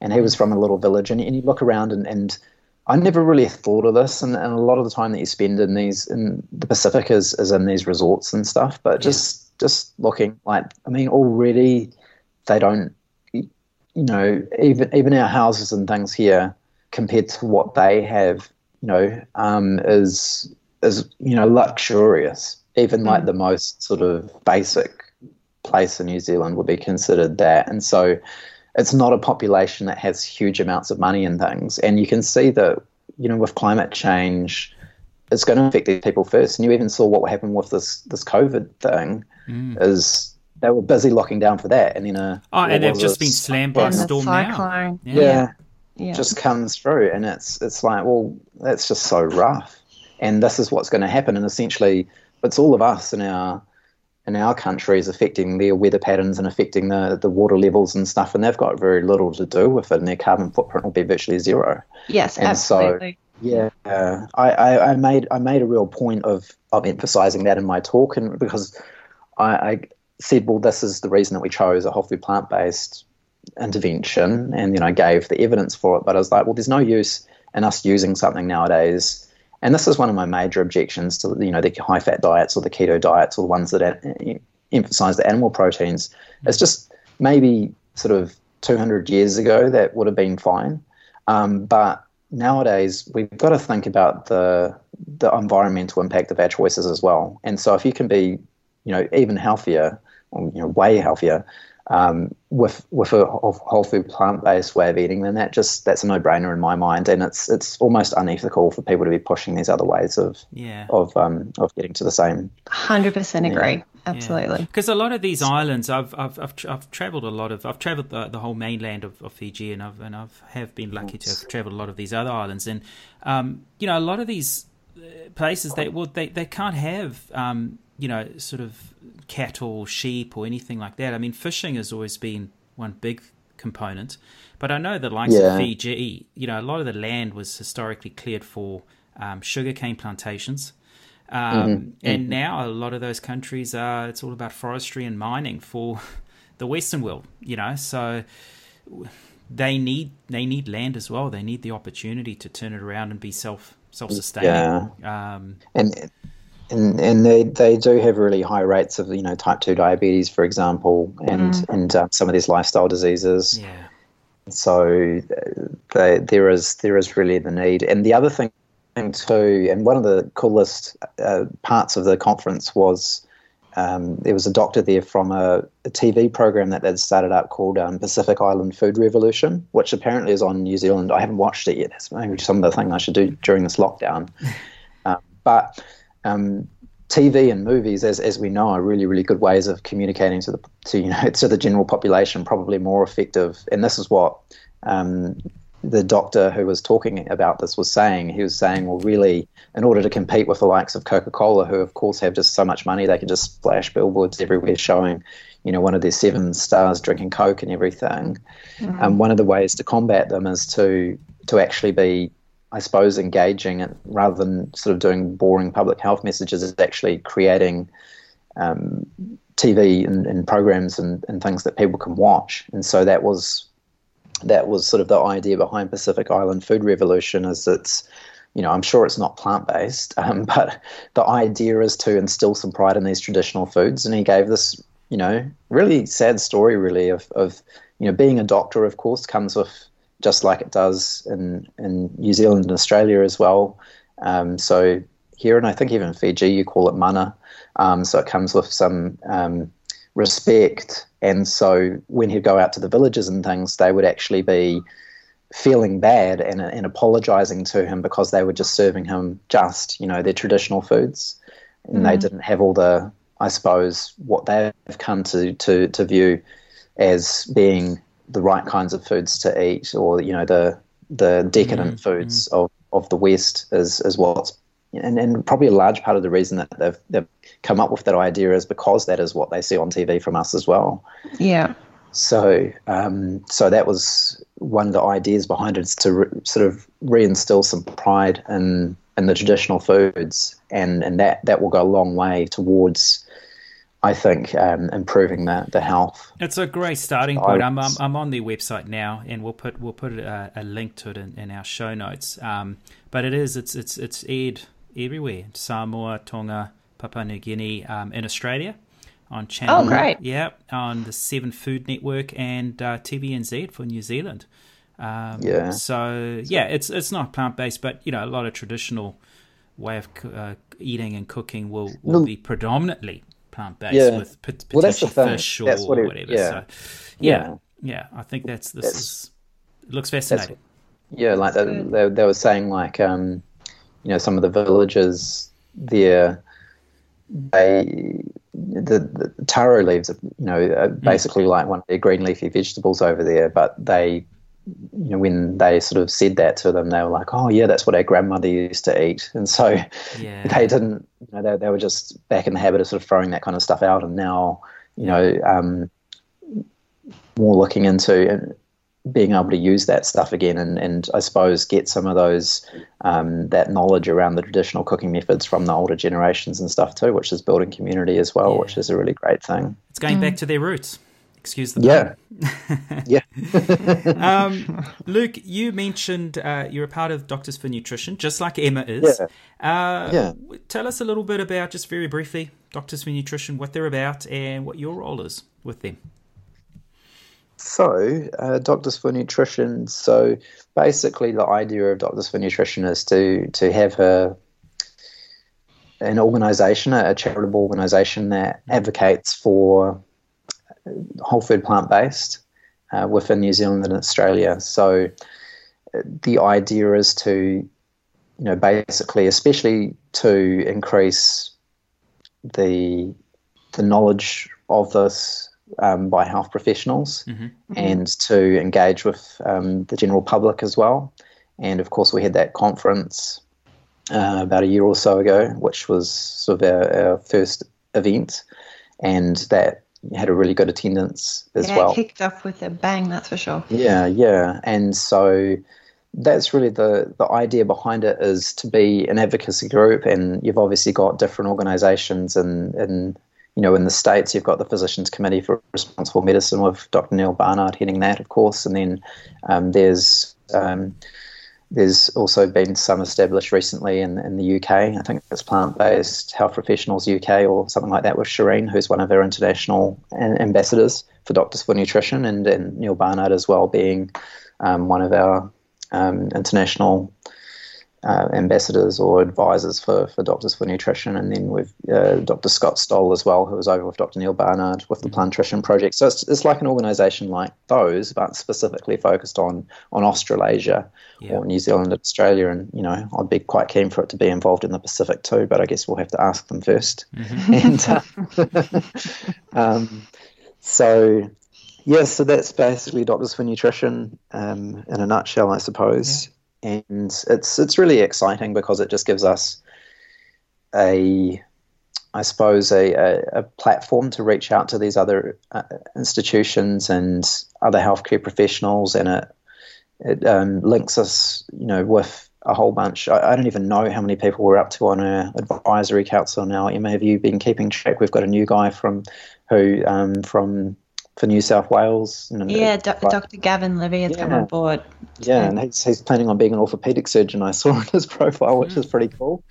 Speaker 3: and he was from a little village, and, and you look around and, and I never really thought of this, and, and a lot of the time that you spend in these in the Pacific is, is in these resorts and stuff, but just yeah. just looking like I mean already they don't you know even even our houses and things here compared to what they have you know um, is is you know luxurious. Even like mm. the most sort of basic place in New Zealand would be considered that, and so it's not a population that has huge amounts of money and things. And you can see that you know with climate change, it's going to affect these people first. And you even saw what happened with this this COVID thing. Mm. Is they were busy locking down for that, and then a
Speaker 2: oh, and they've just been slammed by a storm now.
Speaker 3: Yeah. yeah. yeah, just comes through, and it's it's like, well, that's just so rough and this is what's going to happen. And essentially, it's all of us in our in our countries affecting their weather patterns and affecting the, the water levels and stuff, and they've got very little to do with it, and their carbon footprint will be virtually zero.
Speaker 4: Yes, and absolutely.
Speaker 3: So, yeah, I, I, I, made I made a real point of of emphasizing that in my talk, and because I, I said, well, this is the reason that we chose a whole food plant based intervention, and you know gave the evidence for it. But I was like, well, there's no use in us using something nowadays. And this is one of my major objections to you know the high fat diets or the keto diets or the ones that emphasize the animal proteins. It's just maybe sort of 200 years ago that would have been fine, um, but nowadays we've got to think about the the environmental impact of our choices as well. And so if you can be, you know, even healthier, or, you know, way healthier, um, with with a whole food plant based way of eating, then that just that's a no brainer in my mind, and it's it's almost unethical for people to be pushing these other ways of
Speaker 2: yeah.
Speaker 3: of um, of getting to the same.
Speaker 4: Hundred percent agree. Yeah. Absolutely.
Speaker 2: Because yeah. a lot of these islands, I've I've I've, I've travelled a lot of I've travelled the, the whole mainland of, of Fiji, and I've and I've have been lucky to have travelled a lot of these other islands, and um, you know a lot of these uh, places they well they they can't have um, you know sort of cattle, sheep, or anything like that. I mean, fishing has always been one big component, but I know the likes yeah. of Fiji, you know, a lot of the land was historically cleared for um, sugarcane plantations. Um, mm-hmm. And mm-hmm. now a lot of those countries are, it's all about forestry and mining for [laughs] the Western world, you know, so they need they need land as well. They need the opportunity to turn it around and be self self sustaining.
Speaker 3: Yeah. Um, and and and they, they do have really high rates of you know type two diabetes, for example, and mm. and uh, some of these lifestyle diseases.
Speaker 2: Yeah.
Speaker 3: So they, there is there is really the need, and the other thing too, and one of the coolest uh, parts of the conference was um, there was a doctor there from a, a, TV program that they'd started up called um, Pacific Island Food Revolution, which apparently is on New Zealand. I haven't watched it yet. That's maybe some of the thing I should do during this lockdown. um, [laughs] but um, TV and movies, as, as we know, are really really good ways of communicating to the to you know [laughs] to the general population. Probably more effective, and this is what um, the doctor who was talking about this was saying. He was saying, well, really, in order to compete with the likes of Coca Cola, who of course have just so much money, they can just splash billboards everywhere showing, you know, one of their seven stars drinking Coke and everything. Mm-hmm. Um, one of the ways to combat them is to to actually be I suppose engaging it rather than sort of doing boring public health messages is actually creating um, TV and, and programs and, and, things that people can watch. And so that was that was sort of the idea behind Pacific Island Food Revolution. Is it's you know I'm sure it's not plant based, [laughs] um, but the idea is to instill some pride in these traditional foods. And he gave this you know really sad story really of of you know being a doctor of course comes with just like it does in, in New Zealand and Australia as well. Um, so here, and I think even Fiji, you call it mana. Um, so it comes with some um, respect. And so when he'd go out to the villages and things, they would actually be feeling bad and, and apologizing to him because they were just serving him just, you know, their traditional foods. And mm. they didn't have all the, I suppose, what they've come to, to, to view as being the right kinds of foods to eat, or you know the the decadent mm, foods mm. of, of the West is is what's and, and probably a large part of the reason that they've they've come up with that idea is because that is what they see on TV from us as well.
Speaker 4: Yeah.
Speaker 3: So um, so that was one of the ideas behind it is to re- sort of reinstill some pride in in the traditional foods, and and that that will go a long way towards I think um, improving the, the health.
Speaker 2: It's a great starting point. I'm, I'm, I'm on their website now, and we'll put we'll put a, a link to it in, in our show notes. Um, but it is it's it's it's aired everywhere: Samoa, Tonga, Papua New Guinea, um, in Australia on channel.
Speaker 4: Oh, great!
Speaker 2: Yeah, on the Seven Food Network and uh, TVNZ for New Zealand. Um,
Speaker 3: yeah.
Speaker 2: So yeah, it's it's not plant based, but you know a lot of traditional way of uh, eating and cooking will, will be predominantly plant based yeah. with pot- well, that's the thing. fish or that's what it, whatever. Yeah. So, yeah, yeah, I think that's this that's, is it looks fascinating.
Speaker 3: Yeah, like they, they, they were saying, like um, you know, some of the villagers there, they the, the taro leaves, are, you know, are mm. basically mm. like one of their green leafy vegetables over there, but they you know, when they sort of said that to them, they were like, "Oh, yeah, that's what our grandmother used to eat," [laughs] and so yeah. they didn't. You know, they, they were just back in the habit of sort of throwing that kind of stuff out, and now, you know, um, more looking into and being able to use that stuff again and, and I suppose get some of those um, that knowledge around the traditional cooking methods from the older generations and stuff too, which is building community as well, yeah. which is a really great thing.
Speaker 2: It's going mm. back to their roots. Excuse the
Speaker 3: yeah,
Speaker 2: yeah. [laughs] um, [laughs] Luke, you mentioned uh, you're a part of Doctors for Nutrition, just like Emma is.
Speaker 3: Yeah. Uh, yeah.
Speaker 2: Tell us a little bit about, just very briefly, Doctors for Nutrition, what they're about, and what your role is with them.
Speaker 3: So, uh, Doctors for Nutrition. So, basically, the idea of Doctors for Nutrition is to to have a an organisation, a charitable organisation that advocates for whole food plant based uh, within New Zealand and Australia. So, uh, the idea is to, you know, basically, especially to increase the the knowledge of this um, by health professionals mm-hmm. mm-hmm. and to engage with um, the general public as well. And of course, we had that conference uh, about a year or so ago, which was sort of our, our first event, and that had a really good attendance as
Speaker 4: yeah,
Speaker 3: well.
Speaker 4: kicked off with a bang, that's for sure.
Speaker 3: Yeah, yeah, and so that's really the the idea behind it is to be an advocacy group, and you've obviously got different organisations and and you know, in the States, you've got the Physicians Committee for Responsible Medicine with Dr. Neal Barnard heading that, of course. And then um, there's um, there's also been some established recently in, in the UK. I think it's Plant Based Health Professionals UK or something like that with Shireen, who's one of our international ambassadors for Doctors for Nutrition, and, and Neal Barnard as well being um, one of our um, international uh, ambassadors or advisors for, for Doctors for Nutrition, and then with uh, Dr. Scott Stoll as well, who was over with Dr. Neal Barnard with the Plantrition Project. So it's, it's like an organisation like those, but specifically focused on on Australasia yeah. or New Zealand and Australia. And you know, I'd be quite keen for it to be involved in the Pacific too, but I guess we'll have to ask them 1st mm-hmm. [laughs] and uh, [laughs] um, so yeah, so that's basically Doctors for Nutrition um, in a nutshell, I suppose. And it's it's really exciting because it just gives us a I suppose a, a, a platform to reach out to these other uh, institutions and other healthcare professionals, and it it um, links us, you know, with a whole bunch. I, I, don't even know how many people we're up to on our advisory council now. Emma, have you been keeping track? We've got a new guy from who um, from for New South Wales.
Speaker 4: You know, yeah, Do- Dr. Gavin Levy has yeah. come on board.
Speaker 3: Yeah, and he's, he's planning on being an orthopedic surgeon. I saw [laughs] on his profile, which mm. is pretty cool.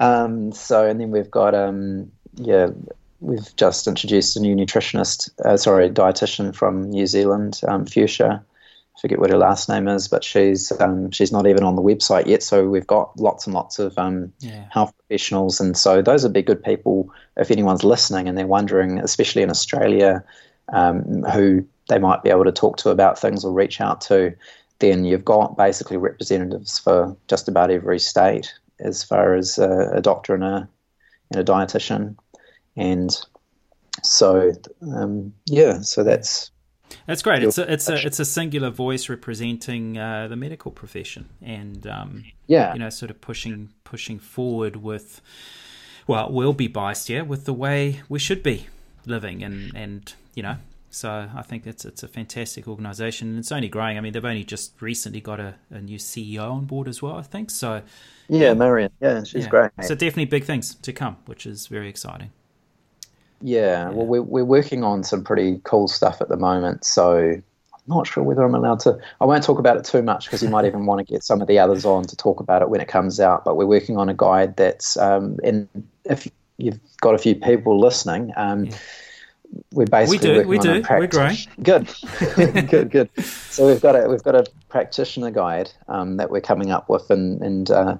Speaker 3: Um, so, and then we've got, um, yeah, we've just introduced a new nutritionist, uh, sorry, dietitian from New Zealand, um, Fuchsia. I forget what her last name is, but she's um, she's not even on the website yet. So we've got lots and lots of um, yeah. health professionals, and so those would be good people if anyone's listening and they're wondering, especially in Australia, um, who they might be able to talk to about things or reach out to, then you've got basically representatives for just about every state as far as a, a doctor and a, and a dietitian. And so, um, yeah, so that's.
Speaker 2: That's great. It's a, it's a it's a singular voice representing uh, the medical profession, and um,
Speaker 3: yeah,
Speaker 2: you know, sort of pushing pushing forward with, well, we'll be biased, yeah, with the way we should be living, and and you know, so I think it's it's a fantastic organisation, and it's only growing. I mean, they've only just recently got a, a new CEO on board as well. I think so.
Speaker 3: Yeah, Marion. Yeah, she's yeah. great.
Speaker 2: So definitely big things to come, which is very exciting.
Speaker 3: Yeah, yeah, well, we're we're working on some pretty cool stuff at the moment. So I'm not sure whether I'm allowed to. I won't talk about it too much because you might even want to get some of the others on to talk about it when it comes out. But we're working on a guide that's um, and if you've got a few people listening. Um, yeah we're basically
Speaker 2: we do, we do. We're growing.
Speaker 3: Good, [laughs] good, good. So we've got a we've got a practitioner guide um, that we're coming up with, and and uh,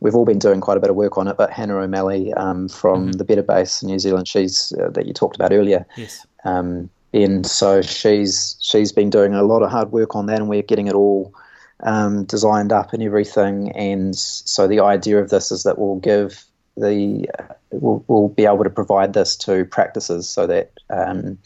Speaker 3: we've all been doing quite a bit of work on it. But Hannah O'Malley um, from mm-hmm. the Better Base in New Zealand, she's uh, that you talked about earlier.
Speaker 2: Yes.
Speaker 3: Um, and so she's she's been doing a lot of hard work on that, and we're getting it all um, designed up and everything. And so the idea of this is that we'll give the uh, we'll, we'll, be able to provide this to practices so that um,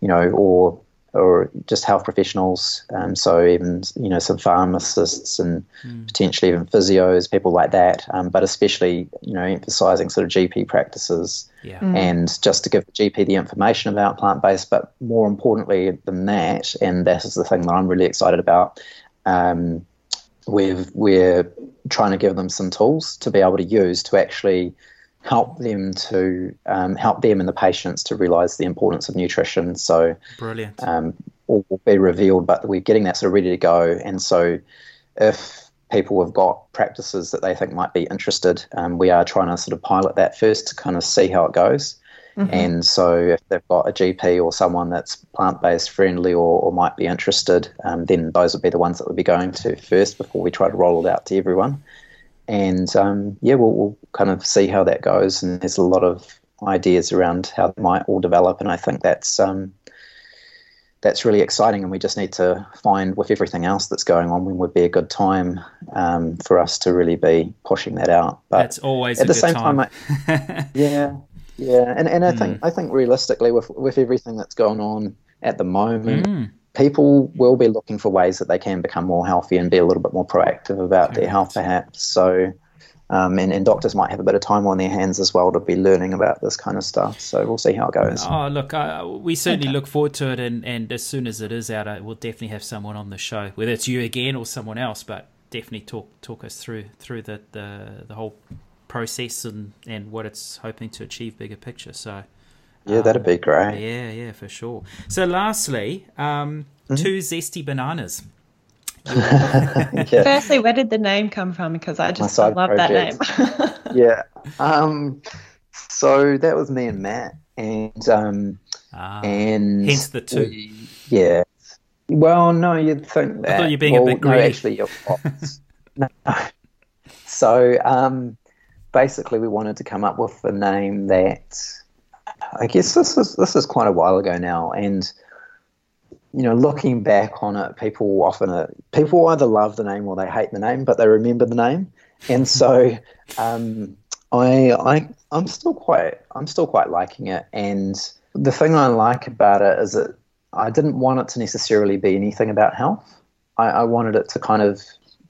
Speaker 3: you know or or just health professionals. Um, so even you know some pharmacists and mm. potentially even physios, people like that. Um, but especially you know emphasising sort of GP practices yeah. mm. and just to give the GP the information about plant based. But more importantly than that, and that is the thing that I'm really excited about. Um, we've, we're trying to give them some tools to be able to use to actually help them to um, help them and the patients to realise the importance of nutrition. So
Speaker 2: brilliant.
Speaker 3: Um, all will be revealed, but we're getting that sort of ready to go. And so, if people have got practices that they think might be interested, um, we are trying to sort of pilot that first to kind of see how it goes. Mm-hmm. And so, if they've got a GP or someone that's plant based friendly or, or, might be interested, um, then those would be the ones that we'd be going to first before we try to roll it out to everyone and um, yeah, we'll, we'll, kind of see how that goes. And there's a lot of ideas around how it might all develop, and I think that's um, that's really exciting. And we just need to find, with everything else that's going on, when would be a good time um, for us to really be pushing that out.
Speaker 2: But that's always at the same time. time
Speaker 3: I, [laughs] yeah, yeah, and and I think mm. I think realistically, with with everything that's going on at the moment. Mm people will be looking for ways that they can become more healthy and be a little bit more proactive about their health, perhaps. So, um, and, and, doctors might have a bit of time on their hands as well to be learning about this kind of stuff. So we'll see how it goes.
Speaker 2: Oh, look, uh, we certainly okay. look forward to it, and, and as soon as it is out, uh, we'll definitely have someone on the show, whether it's you again or someone else. But definitely talk talk us through through the the, the whole process and and what it's hoping to achieve bigger picture. So.
Speaker 3: Yeah, that'd be great.
Speaker 2: Yeah, yeah, for sure. So, lastly, um, mm-hmm. two zesty bananas. [laughs]
Speaker 4: yeah. Firstly, where did the name come from? Because I just love project.
Speaker 3: that name. [laughs] yeah. Um, so that was me and Matt, and um, ah, and
Speaker 2: hence the two.
Speaker 3: We, yeah. Well, no, you'd think that.
Speaker 2: I thought you're being well, a bit greedy.
Speaker 3: No, actually, you're [laughs] no. So, um, basically, we wanted to come up with a name that I guess this is this is quite a while ago now, and you know, looking back on it, people often people either love the name or they hate the name, but they remember the name, and so [laughs] um, I I I'm still quite I'm still quite liking it, and the thing I like about it is that I didn't want it to necessarily be anything about health. I, I wanted it to kind of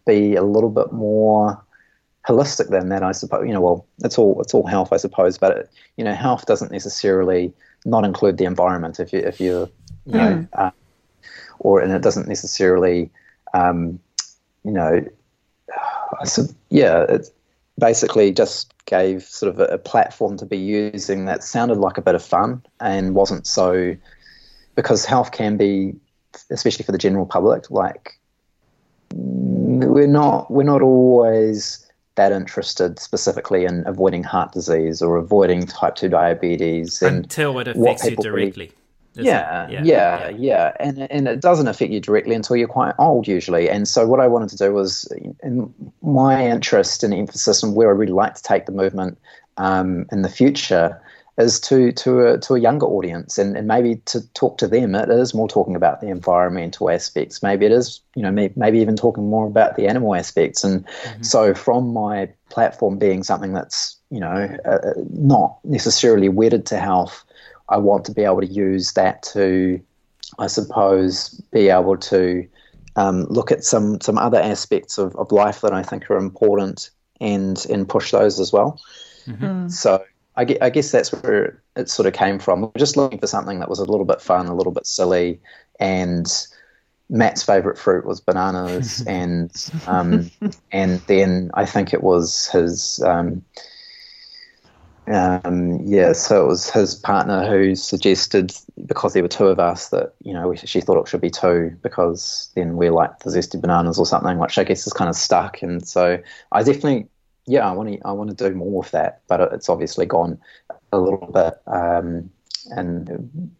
Speaker 3: be a little bit more holistic than that, I suppose. You know, well, it's all it's all health, I suppose, but it, you know, health doesn't necessarily not include the environment if you if you you know, mm. uh, or and it doesn't necessarily, um, you know, so, yeah, it basically just gave sort of a, a platform to be using that sounded like a bit of fun and wasn't so because health can be, especially for the general public, like we're not we're not always that interested specifically in avoiding heart disease or avoiding type 2 diabetes
Speaker 2: and until it affects you directly
Speaker 3: yeah, yeah, yeah, yeah, and and it doesn't affect you directly until you're quite old usually. And so what I wanted to do was, in my interest and emphasis and where I really like to take the movement um, in the future is to to a, to a younger audience and, and maybe to talk to them. It is more talking about the environmental aspects. Maybe it is you know maybe even talking more about the animal aspects. And mm-hmm. so from my platform being something that's you know uh, not necessarily wedded to health I want to be able to use that to I suppose be able to um, look at some some other aspects of, of life that I think are important and and push those as well. Mm-hmm. so I, I guess that's where it sort of came from. We are just looking for something that was a little bit fun, a little bit silly, and Matt's favorite fruit was bananas, [laughs] and um, and then I think it was his. Um, um, yeah, so it was his partner who suggested because there were two of us that you know she thought it should be two because then we're like the zesty bananas or something, which I guess is kind of stuck. And so I definitely yeah, I want to I want to do more of that, but it's obviously gone a little bit, um, and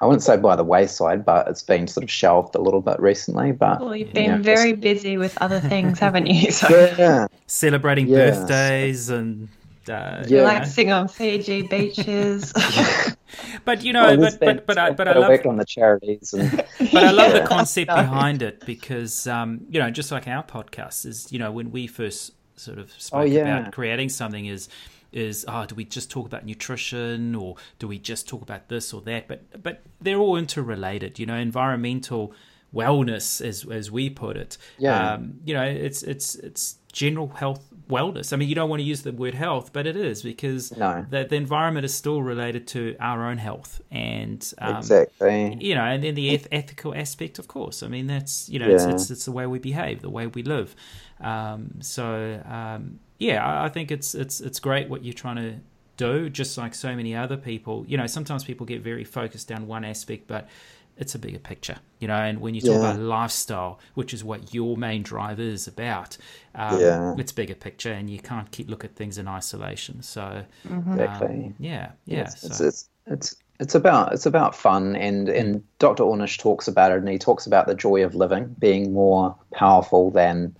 Speaker 3: I wouldn't say by the wayside, but it's been sort of shelved a little bit recently. But
Speaker 4: well, you've been you know, very just... busy with other things, haven't you? [laughs]
Speaker 3: So. Yeah,
Speaker 2: celebrating yeah. birthdays and. Uh,
Speaker 4: yeah. Relaxing on Fiji beaches. [laughs]
Speaker 2: but you know, but but but I, but I love
Speaker 3: on the charities. And, [laughs]
Speaker 2: but I love yeah. the concept behind it because um, you know, just like our podcast is, you know, when we first sort of spoke oh, yeah. about creating something is is oh, do we just talk about nutrition or do we just talk about this or that? But but they're all interrelated. You know, environmental wellness, as as we put it.
Speaker 3: Yeah. Um,
Speaker 2: you know, it's it's it's general health wellness. I mean, you don't want to use the word health, but it is because
Speaker 3: no.
Speaker 2: the, the environment is still related to our own health, and
Speaker 3: um, exactly,
Speaker 2: you know, and then the eth- ethical aspect, of course. I mean, that's you know, yeah. it's, it's, it's the way we behave, the way we live. Um, so um, yeah, I, I think it's it's it's great what you're trying to do. Just like so many other people, you know, sometimes people get very focused down one aspect, but it's a bigger picture, you know. And when you talk yeah. about lifestyle, which is what your main drive is about, um, yeah. it's bigger picture, and you can't keep look at things in isolation. So,
Speaker 3: mm-hmm. exactly, um,
Speaker 2: yeah, yeah.
Speaker 3: It's, so. it's, it's it's about it's about fun, and and Dr. Ornish talks about it, and he talks about the joy of living being more powerful than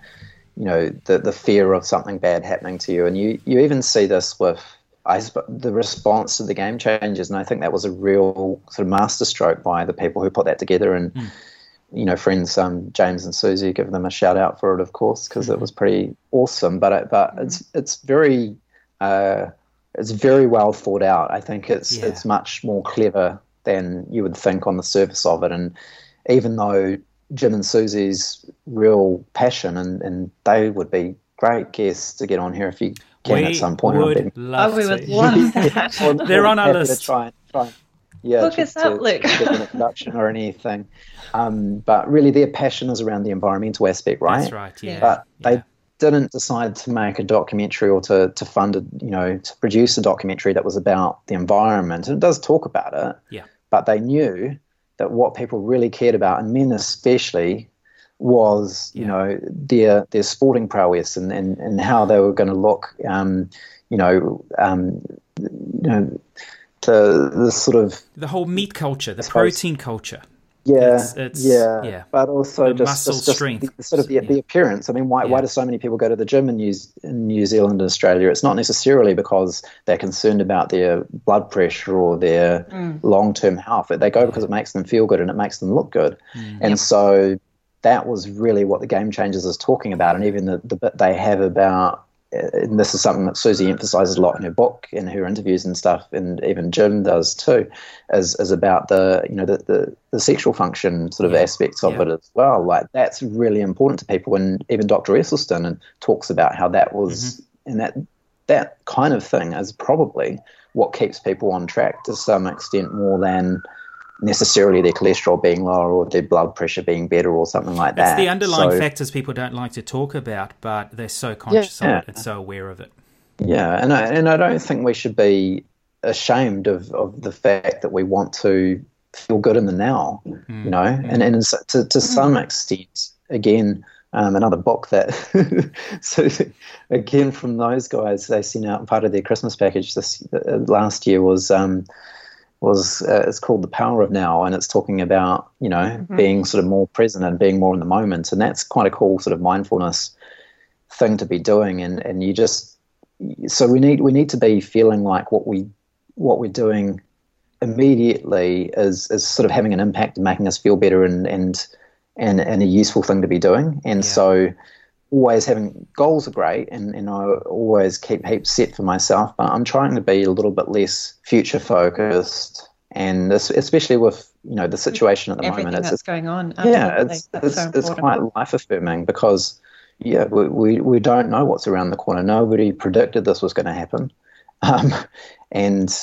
Speaker 3: you know the the fear of something bad happening to you, and you you even see this with I, the response to the game changers, and I think that was a real sort of masterstroke by the people who put that together. And mm. you know, friends um, James and Susie, give them a shout out for it, of course, because mm-hmm. it was pretty awesome. But it, but mm-hmm. it's it's very uh, it's very well thought out. I think it's yeah. it's much more clever than you would think on the surface of it. And even though Jim and Susie's real passion, and, and they would be great guests to get on here if you can we at some point.
Speaker 2: Would love
Speaker 4: oh, we would [laughs] love that. [laughs]
Speaker 2: They're on our list.
Speaker 3: try, try, yeah,
Speaker 4: Look us up, Luke.
Speaker 3: an introduction or anything. Um, but really, their passion is around the environmental aspect, right?
Speaker 2: That's right. Yeah.
Speaker 3: But
Speaker 2: yeah.
Speaker 3: they didn't decide to make a documentary or to to fund a you know to produce a documentary that was about the environment. And it does talk about it.
Speaker 2: Yeah.
Speaker 3: But they knew that what people really cared about, and men especially, was you know their their sporting prowess and, and, and how they were going to look um, you know um, you know the the sort of
Speaker 2: the whole meat culture the protein culture
Speaker 3: yeah it's, it's, yeah yeah but also the just, muscle just, strength the, sort of the, yeah. the appearance i mean why, yeah. why do so many people go to the gym in new, in new zealand and australia it's not necessarily because they're concerned about their blood pressure or their mm. long-term health they go because it makes them feel good and it makes them look good mm. and yep. so that was really what the game changers is talking about, and even the, the bit they have about. Uh, and this is something that Susie emphasizes a lot in her book, in her interviews and stuff, and even Jim does too, is, is about the you know the, the, the sexual function sort of yeah. aspects of yeah. it as well. Like that's really important to people, and even Dr. Esselstyn talks about how that was, mm-hmm. and that that kind of thing is probably what keeps people on track to some extent more than necessarily their cholesterol being lower or their blood pressure being better or something like that.
Speaker 2: It's the underlying so, factors people don't like to talk about, but they're so conscious yeah. of it and so aware of it.
Speaker 3: Yeah, and I, and I don't think we should be ashamed of, of the fact that we want to feel good in the now, mm. you know, mm. and, and to, to some extent, again, um, another book that, [laughs] so again, from those guys, they sent out part of their Christmas package this uh, last year was um, was uh, it's called the power of now and it's talking about you know mm-hmm. being sort of more present and being more in the moment and that's quite a cool sort of mindfulness thing to be doing and and you just so we need we need to be feeling like what we what we're doing immediately is is sort of having an impact and making us feel better and and and, and a useful thing to be doing and yeah. so always having goals are great and, and I always keep heaps set for myself, but I'm trying to be a little bit less future focused and this, especially with you know the situation at the
Speaker 4: Everything
Speaker 3: moment.
Speaker 4: That's it's going on.
Speaker 3: Absolutely. Yeah, it's it's, so it's quite life affirming because yeah, we, we, we don't know what's around the corner. Nobody predicted this was going to happen, [laughs] um, and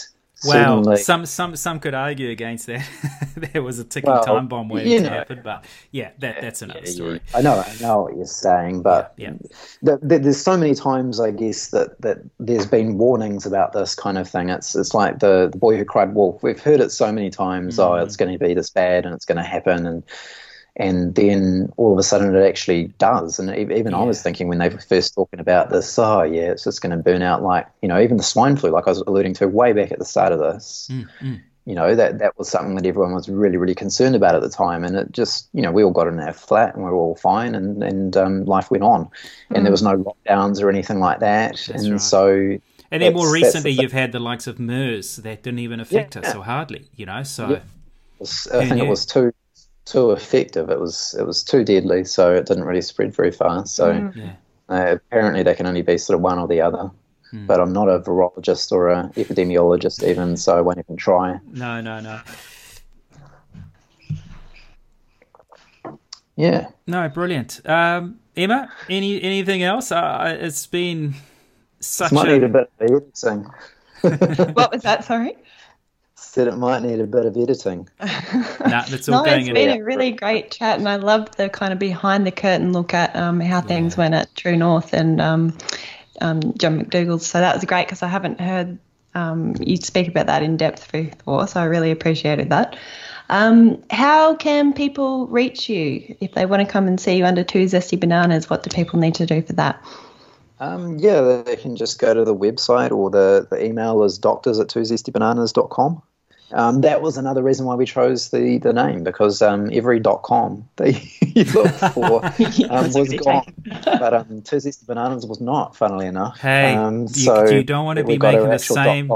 Speaker 2: well, some some some could argue against that. [laughs] there was a ticking well, time bomb waiting to happen, but yeah, that that's another yeah, story.
Speaker 3: Yeah. I know, I know what you're saying, but
Speaker 2: yeah,
Speaker 3: the, the, there's so many times, I guess, that, that there's been warnings about this kind of thing. It's it's like the the boy who cried wolf. We've heard it so many times. Mm. Oh, it's going to be this bad, and it's going to happen, and and then all of a sudden it actually does. And even yeah. I was thinking when they were first talking about this, oh yeah, it's just going to burn out like you know even the swine flu, like I was alluding to way back at the start of this.
Speaker 2: Mm, mm.
Speaker 3: You know that that was something that everyone was really really concerned about at the time, and it just you know we all got in our flat and we are all fine, and and um, life went on, and there mm. was no lockdowns or anything like that,
Speaker 2: That's
Speaker 3: and
Speaker 2: right.
Speaker 3: so.
Speaker 2: And then more recently, the you've had the likes of MERS that didn't even affect yeah. us, or hardly, you know. So yeah.
Speaker 3: I think it was two too effective. It was it was too deadly, so it didn't really spread very far. So
Speaker 2: mm. yeah.
Speaker 3: Uh, apparently, they can only be sort of one or the other. Hmm. But I'm not a virologist or an epidemiologist even, so I won't even try.
Speaker 2: No, no, no.
Speaker 3: Yeah.
Speaker 2: No, brilliant. Um, Emma, any anything else? Uh, it's been such.
Speaker 3: It might a... need a bit of editing.
Speaker 4: what was that? Sorry. [laughs]
Speaker 3: Said it might need a bit of editing. [laughs]
Speaker 2: nah, that's all no,
Speaker 4: it's been a really great chat, and I love the kind of behind the curtain look at um, how things yeah. went at True North and um, um, John McDougall's. So that was great because I haven't heard um, you speak about that in depth before, so I really appreciated that. Um, how can people reach you if they want to come and see you under Two Zesty Bananas? What do people need to do for that?
Speaker 3: Um, yeah, they can just go to the website or the, the email is doctors at twozestybananas.com. Um, that was another reason why we chose the, the name because um, every .com [laughs] that you look for [laughs] um, was gone, but um, Two Zesty Bananas was not. Funnily enough,
Speaker 2: hey, um, you, so you don't want to be making the same.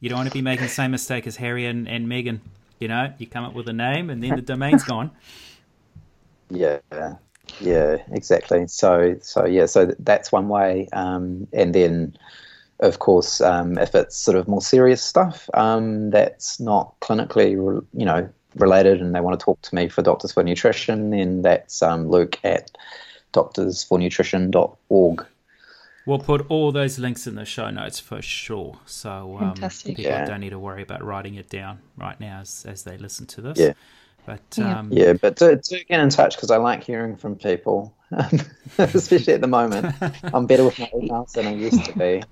Speaker 2: You don't want to be making the same mistake as Harry and, and Meghan. You know, you come up with a name and then the domain's [laughs] gone.
Speaker 3: Yeah, yeah, exactly. So, so yeah, so that's one way, um, and then, of course, um, if it's sort of more serious stuff um, that's not clinically, you know, related, and they want to talk to me for Doctors for Nutrition, then that's um, Luke at doctorsfornutrition.org.
Speaker 2: We'll put all those links in the show notes for sure. So um, people yeah. don't need to worry about writing it down right now as, as they listen to this.
Speaker 3: Yeah.
Speaker 2: But
Speaker 3: yeah, um, yeah but do, do get in touch because I like hearing from people, [laughs] especially at the moment. [laughs] I'm better with my emails than I used to be.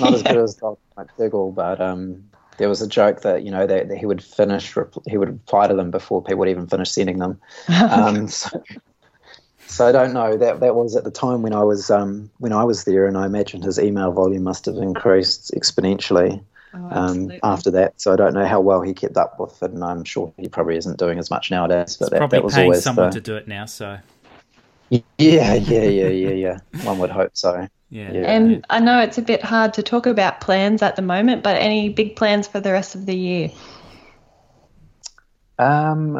Speaker 3: Not as good [laughs] as Dr. McDougall, but um, there was a joke that you know that, that, he would finish, he would reply to them before people would even finish sending them. [laughs] Um, so, so I don't know. That that was at the time when I was um, when I was there, and I imagine his email volume must have increased exponentially oh, um, after that. So I don't know how well he kept up with it, and I'm sure he probably isn't doing as much nowadays.
Speaker 2: But that, probably that was paying always someone the, to do it now. So
Speaker 3: yeah, yeah, yeah, yeah, yeah. One would hope so.
Speaker 2: Yeah.
Speaker 4: yeah. And I know it's a bit hard to talk about plans at the moment, but any big plans for the rest of the year?
Speaker 3: Um,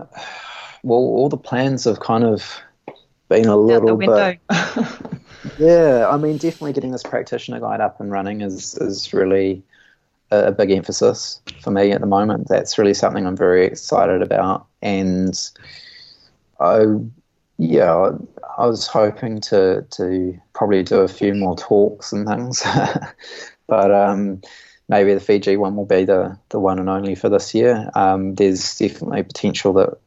Speaker 3: well, all the plans have kind of been a little bit. [laughs] yeah, I mean, definitely getting this practitioner guide up and running is is really a, a big emphasis for me at the moment. That's really something I'm very excited about, and I, yeah, I was hoping to to probably do a few more talks and things, [laughs] but um, maybe the Fiji one will be the the one and only for this year. Um, there's definitely potential that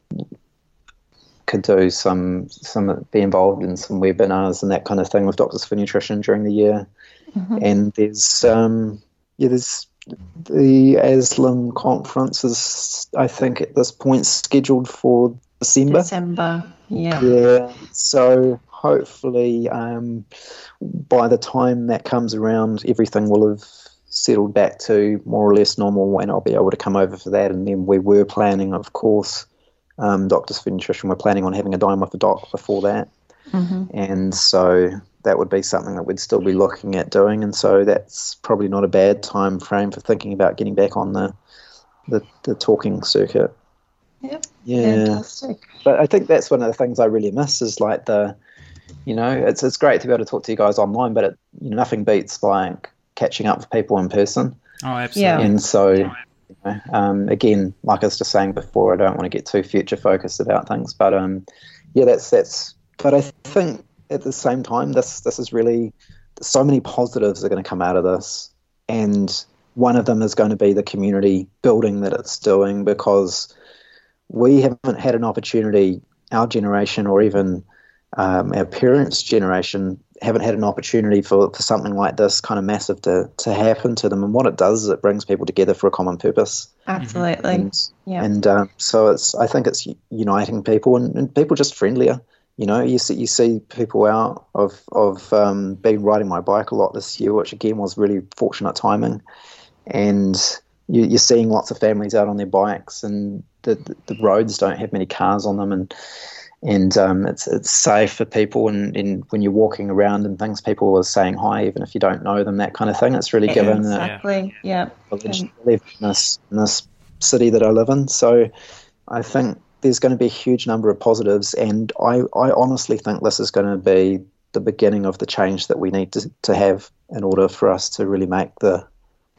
Speaker 3: could do some some be involved in some webinars and that kind of thing with Doctors for Nutrition during the year. Mm-hmm. And there's um, yeah, there's the ASLM conference is I think at this point scheduled for December.
Speaker 4: December, yeah.
Speaker 3: Yeah. So hopefully, um, by the time that comes around, everything will have settled back to more or less normal, and I'll be able to come over for that. And then we were planning, of course, um, Doctors for Nutrition were planning on having a dine with the doc before that. Mm-hmm. And so that would be something that we'd still be looking at doing. And so that's probably not a bad time frame for thinking about getting back on the the, the talking circuit.
Speaker 4: Yep.
Speaker 3: Yeah. Fantastic. But I think that's one of the things I really miss is like the, you know, it's it's great to be able to talk to you guys online, but it, you know, nothing beats like catching up with people in person.
Speaker 2: Oh, absolutely. Yeah.
Speaker 3: And so um, again, like I was just saying before, I don't want to get too future focused about things, but um, yeah, that's that's. But I think at the same time, this this is really so many positives are going to come out of this, and one of them is going to be the community building that it's doing because we haven't had an opportunity, our generation or even um, our parents' generation, haven't had an opportunity for, for something like this kind of massive to, to happen to them. And what it does is it brings people together for a common purpose.
Speaker 4: Absolutely.
Speaker 3: And, yeah. And um, so it's I think it's uniting people and, and, people just friendlier. You know, you see you see people out of of um, been riding my bike a lot this year, which again was really fortunate timing. And you, you're seeing lots of families out on their bikes, and the, the, roads don't have many cars on them, and and um, it's it's safe for people and, and when you're walking around and things people are saying hi even if you don't know them that kind of thing. It's really given
Speaker 4: exactly. Yeah.
Speaker 3: in this in this city that I live in. So I think there's going to be a huge number of positives and I, I honestly think this is going to be the beginning of the change that we need to, to have in order for us to really make the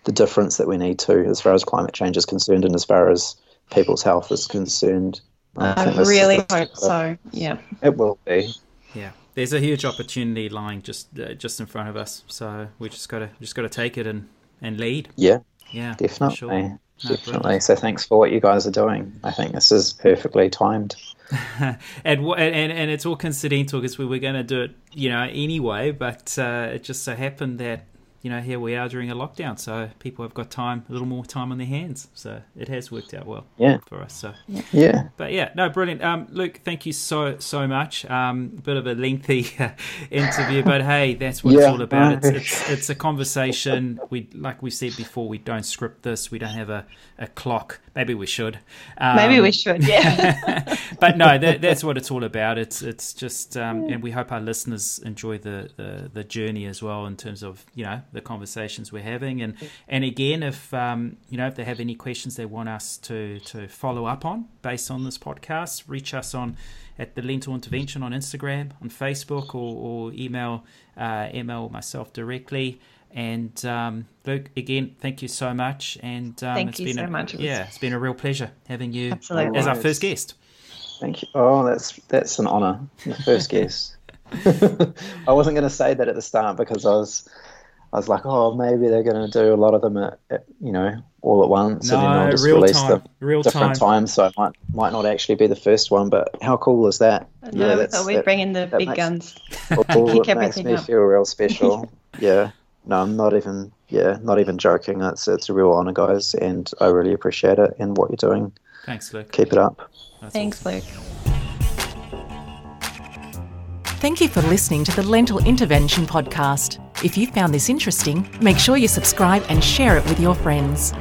Speaker 3: the difference that we need to as far as climate change is concerned and as far as people's health is concerned.
Speaker 4: I, I really hope so. Yeah,
Speaker 3: it will be.
Speaker 2: Yeah, there's a huge opportunity lying just uh, just in front of us. So we just gotta just gotta take it and and lead.
Speaker 3: Yeah,
Speaker 2: yeah,
Speaker 3: definitely. Sure. No, definitely. So thanks for what you guys are doing. I think this is perfectly timed. [laughs]
Speaker 2: and, and and it's all coincidental because we were going to do it, you know, anyway. But uh, it just so happened that you know, here we are during a lockdown, so people have got time, a little more time on their hands. So it has worked out well,
Speaker 3: yeah,
Speaker 2: for us. So
Speaker 3: yeah,
Speaker 2: but yeah, no, brilliant. Um, Luke, thank you so so much. Um, bit of a lengthy [laughs] interview, but hey, that's what yeah. it's all about. It's, it's it's a conversation. We like we said before, we don't script this. We don't have a, a clock. Maybe we should.
Speaker 4: Um, Maybe we should. Yeah. [laughs]
Speaker 2: but no, that, that's what it's all about. It's it's just, um, and we hope our listeners enjoy the, the the journey as well in terms of you know the conversations we're having. And and again, if um, you know if they have any questions they want us to to follow up on based on this podcast, reach us on at the Lentil Intervention on Instagram, on Facebook, or, or email uh, email myself directly. And um, Luke, again, thank you so much. And
Speaker 4: um, thank you so
Speaker 2: a,
Speaker 4: much.
Speaker 2: Yeah, it's been a real pleasure having you
Speaker 4: Absolutely.
Speaker 2: as our first guest.
Speaker 3: Thank you. Oh, that's that's an honour. The first [laughs] guest. [laughs] I wasn't going to say that at the start because I was I was like, oh, maybe they're going to do a lot of them at, at you know all at once,
Speaker 2: no,
Speaker 3: and then I'll just
Speaker 2: real
Speaker 3: release
Speaker 2: time,
Speaker 3: them
Speaker 2: real
Speaker 3: different
Speaker 2: time.
Speaker 3: times. So it might might not actually be the first one, but how cool is that?
Speaker 4: No, yeah, that's, we bring in the big
Speaker 3: makes,
Speaker 4: guns. [laughs] [laughs]
Speaker 3: Cool, it makes me up. feel real special. [laughs] yeah, no, I'm not even. Yeah, not even joking. It's it's a real honor, guys, and I really appreciate it and what you're doing.
Speaker 2: Thanks, Luke.
Speaker 3: Keep it up.
Speaker 4: That's Thanks, awesome. Luke.
Speaker 1: Thank you for listening to the Lentil Intervention Podcast. If you found this interesting, make sure you subscribe and share it with your friends.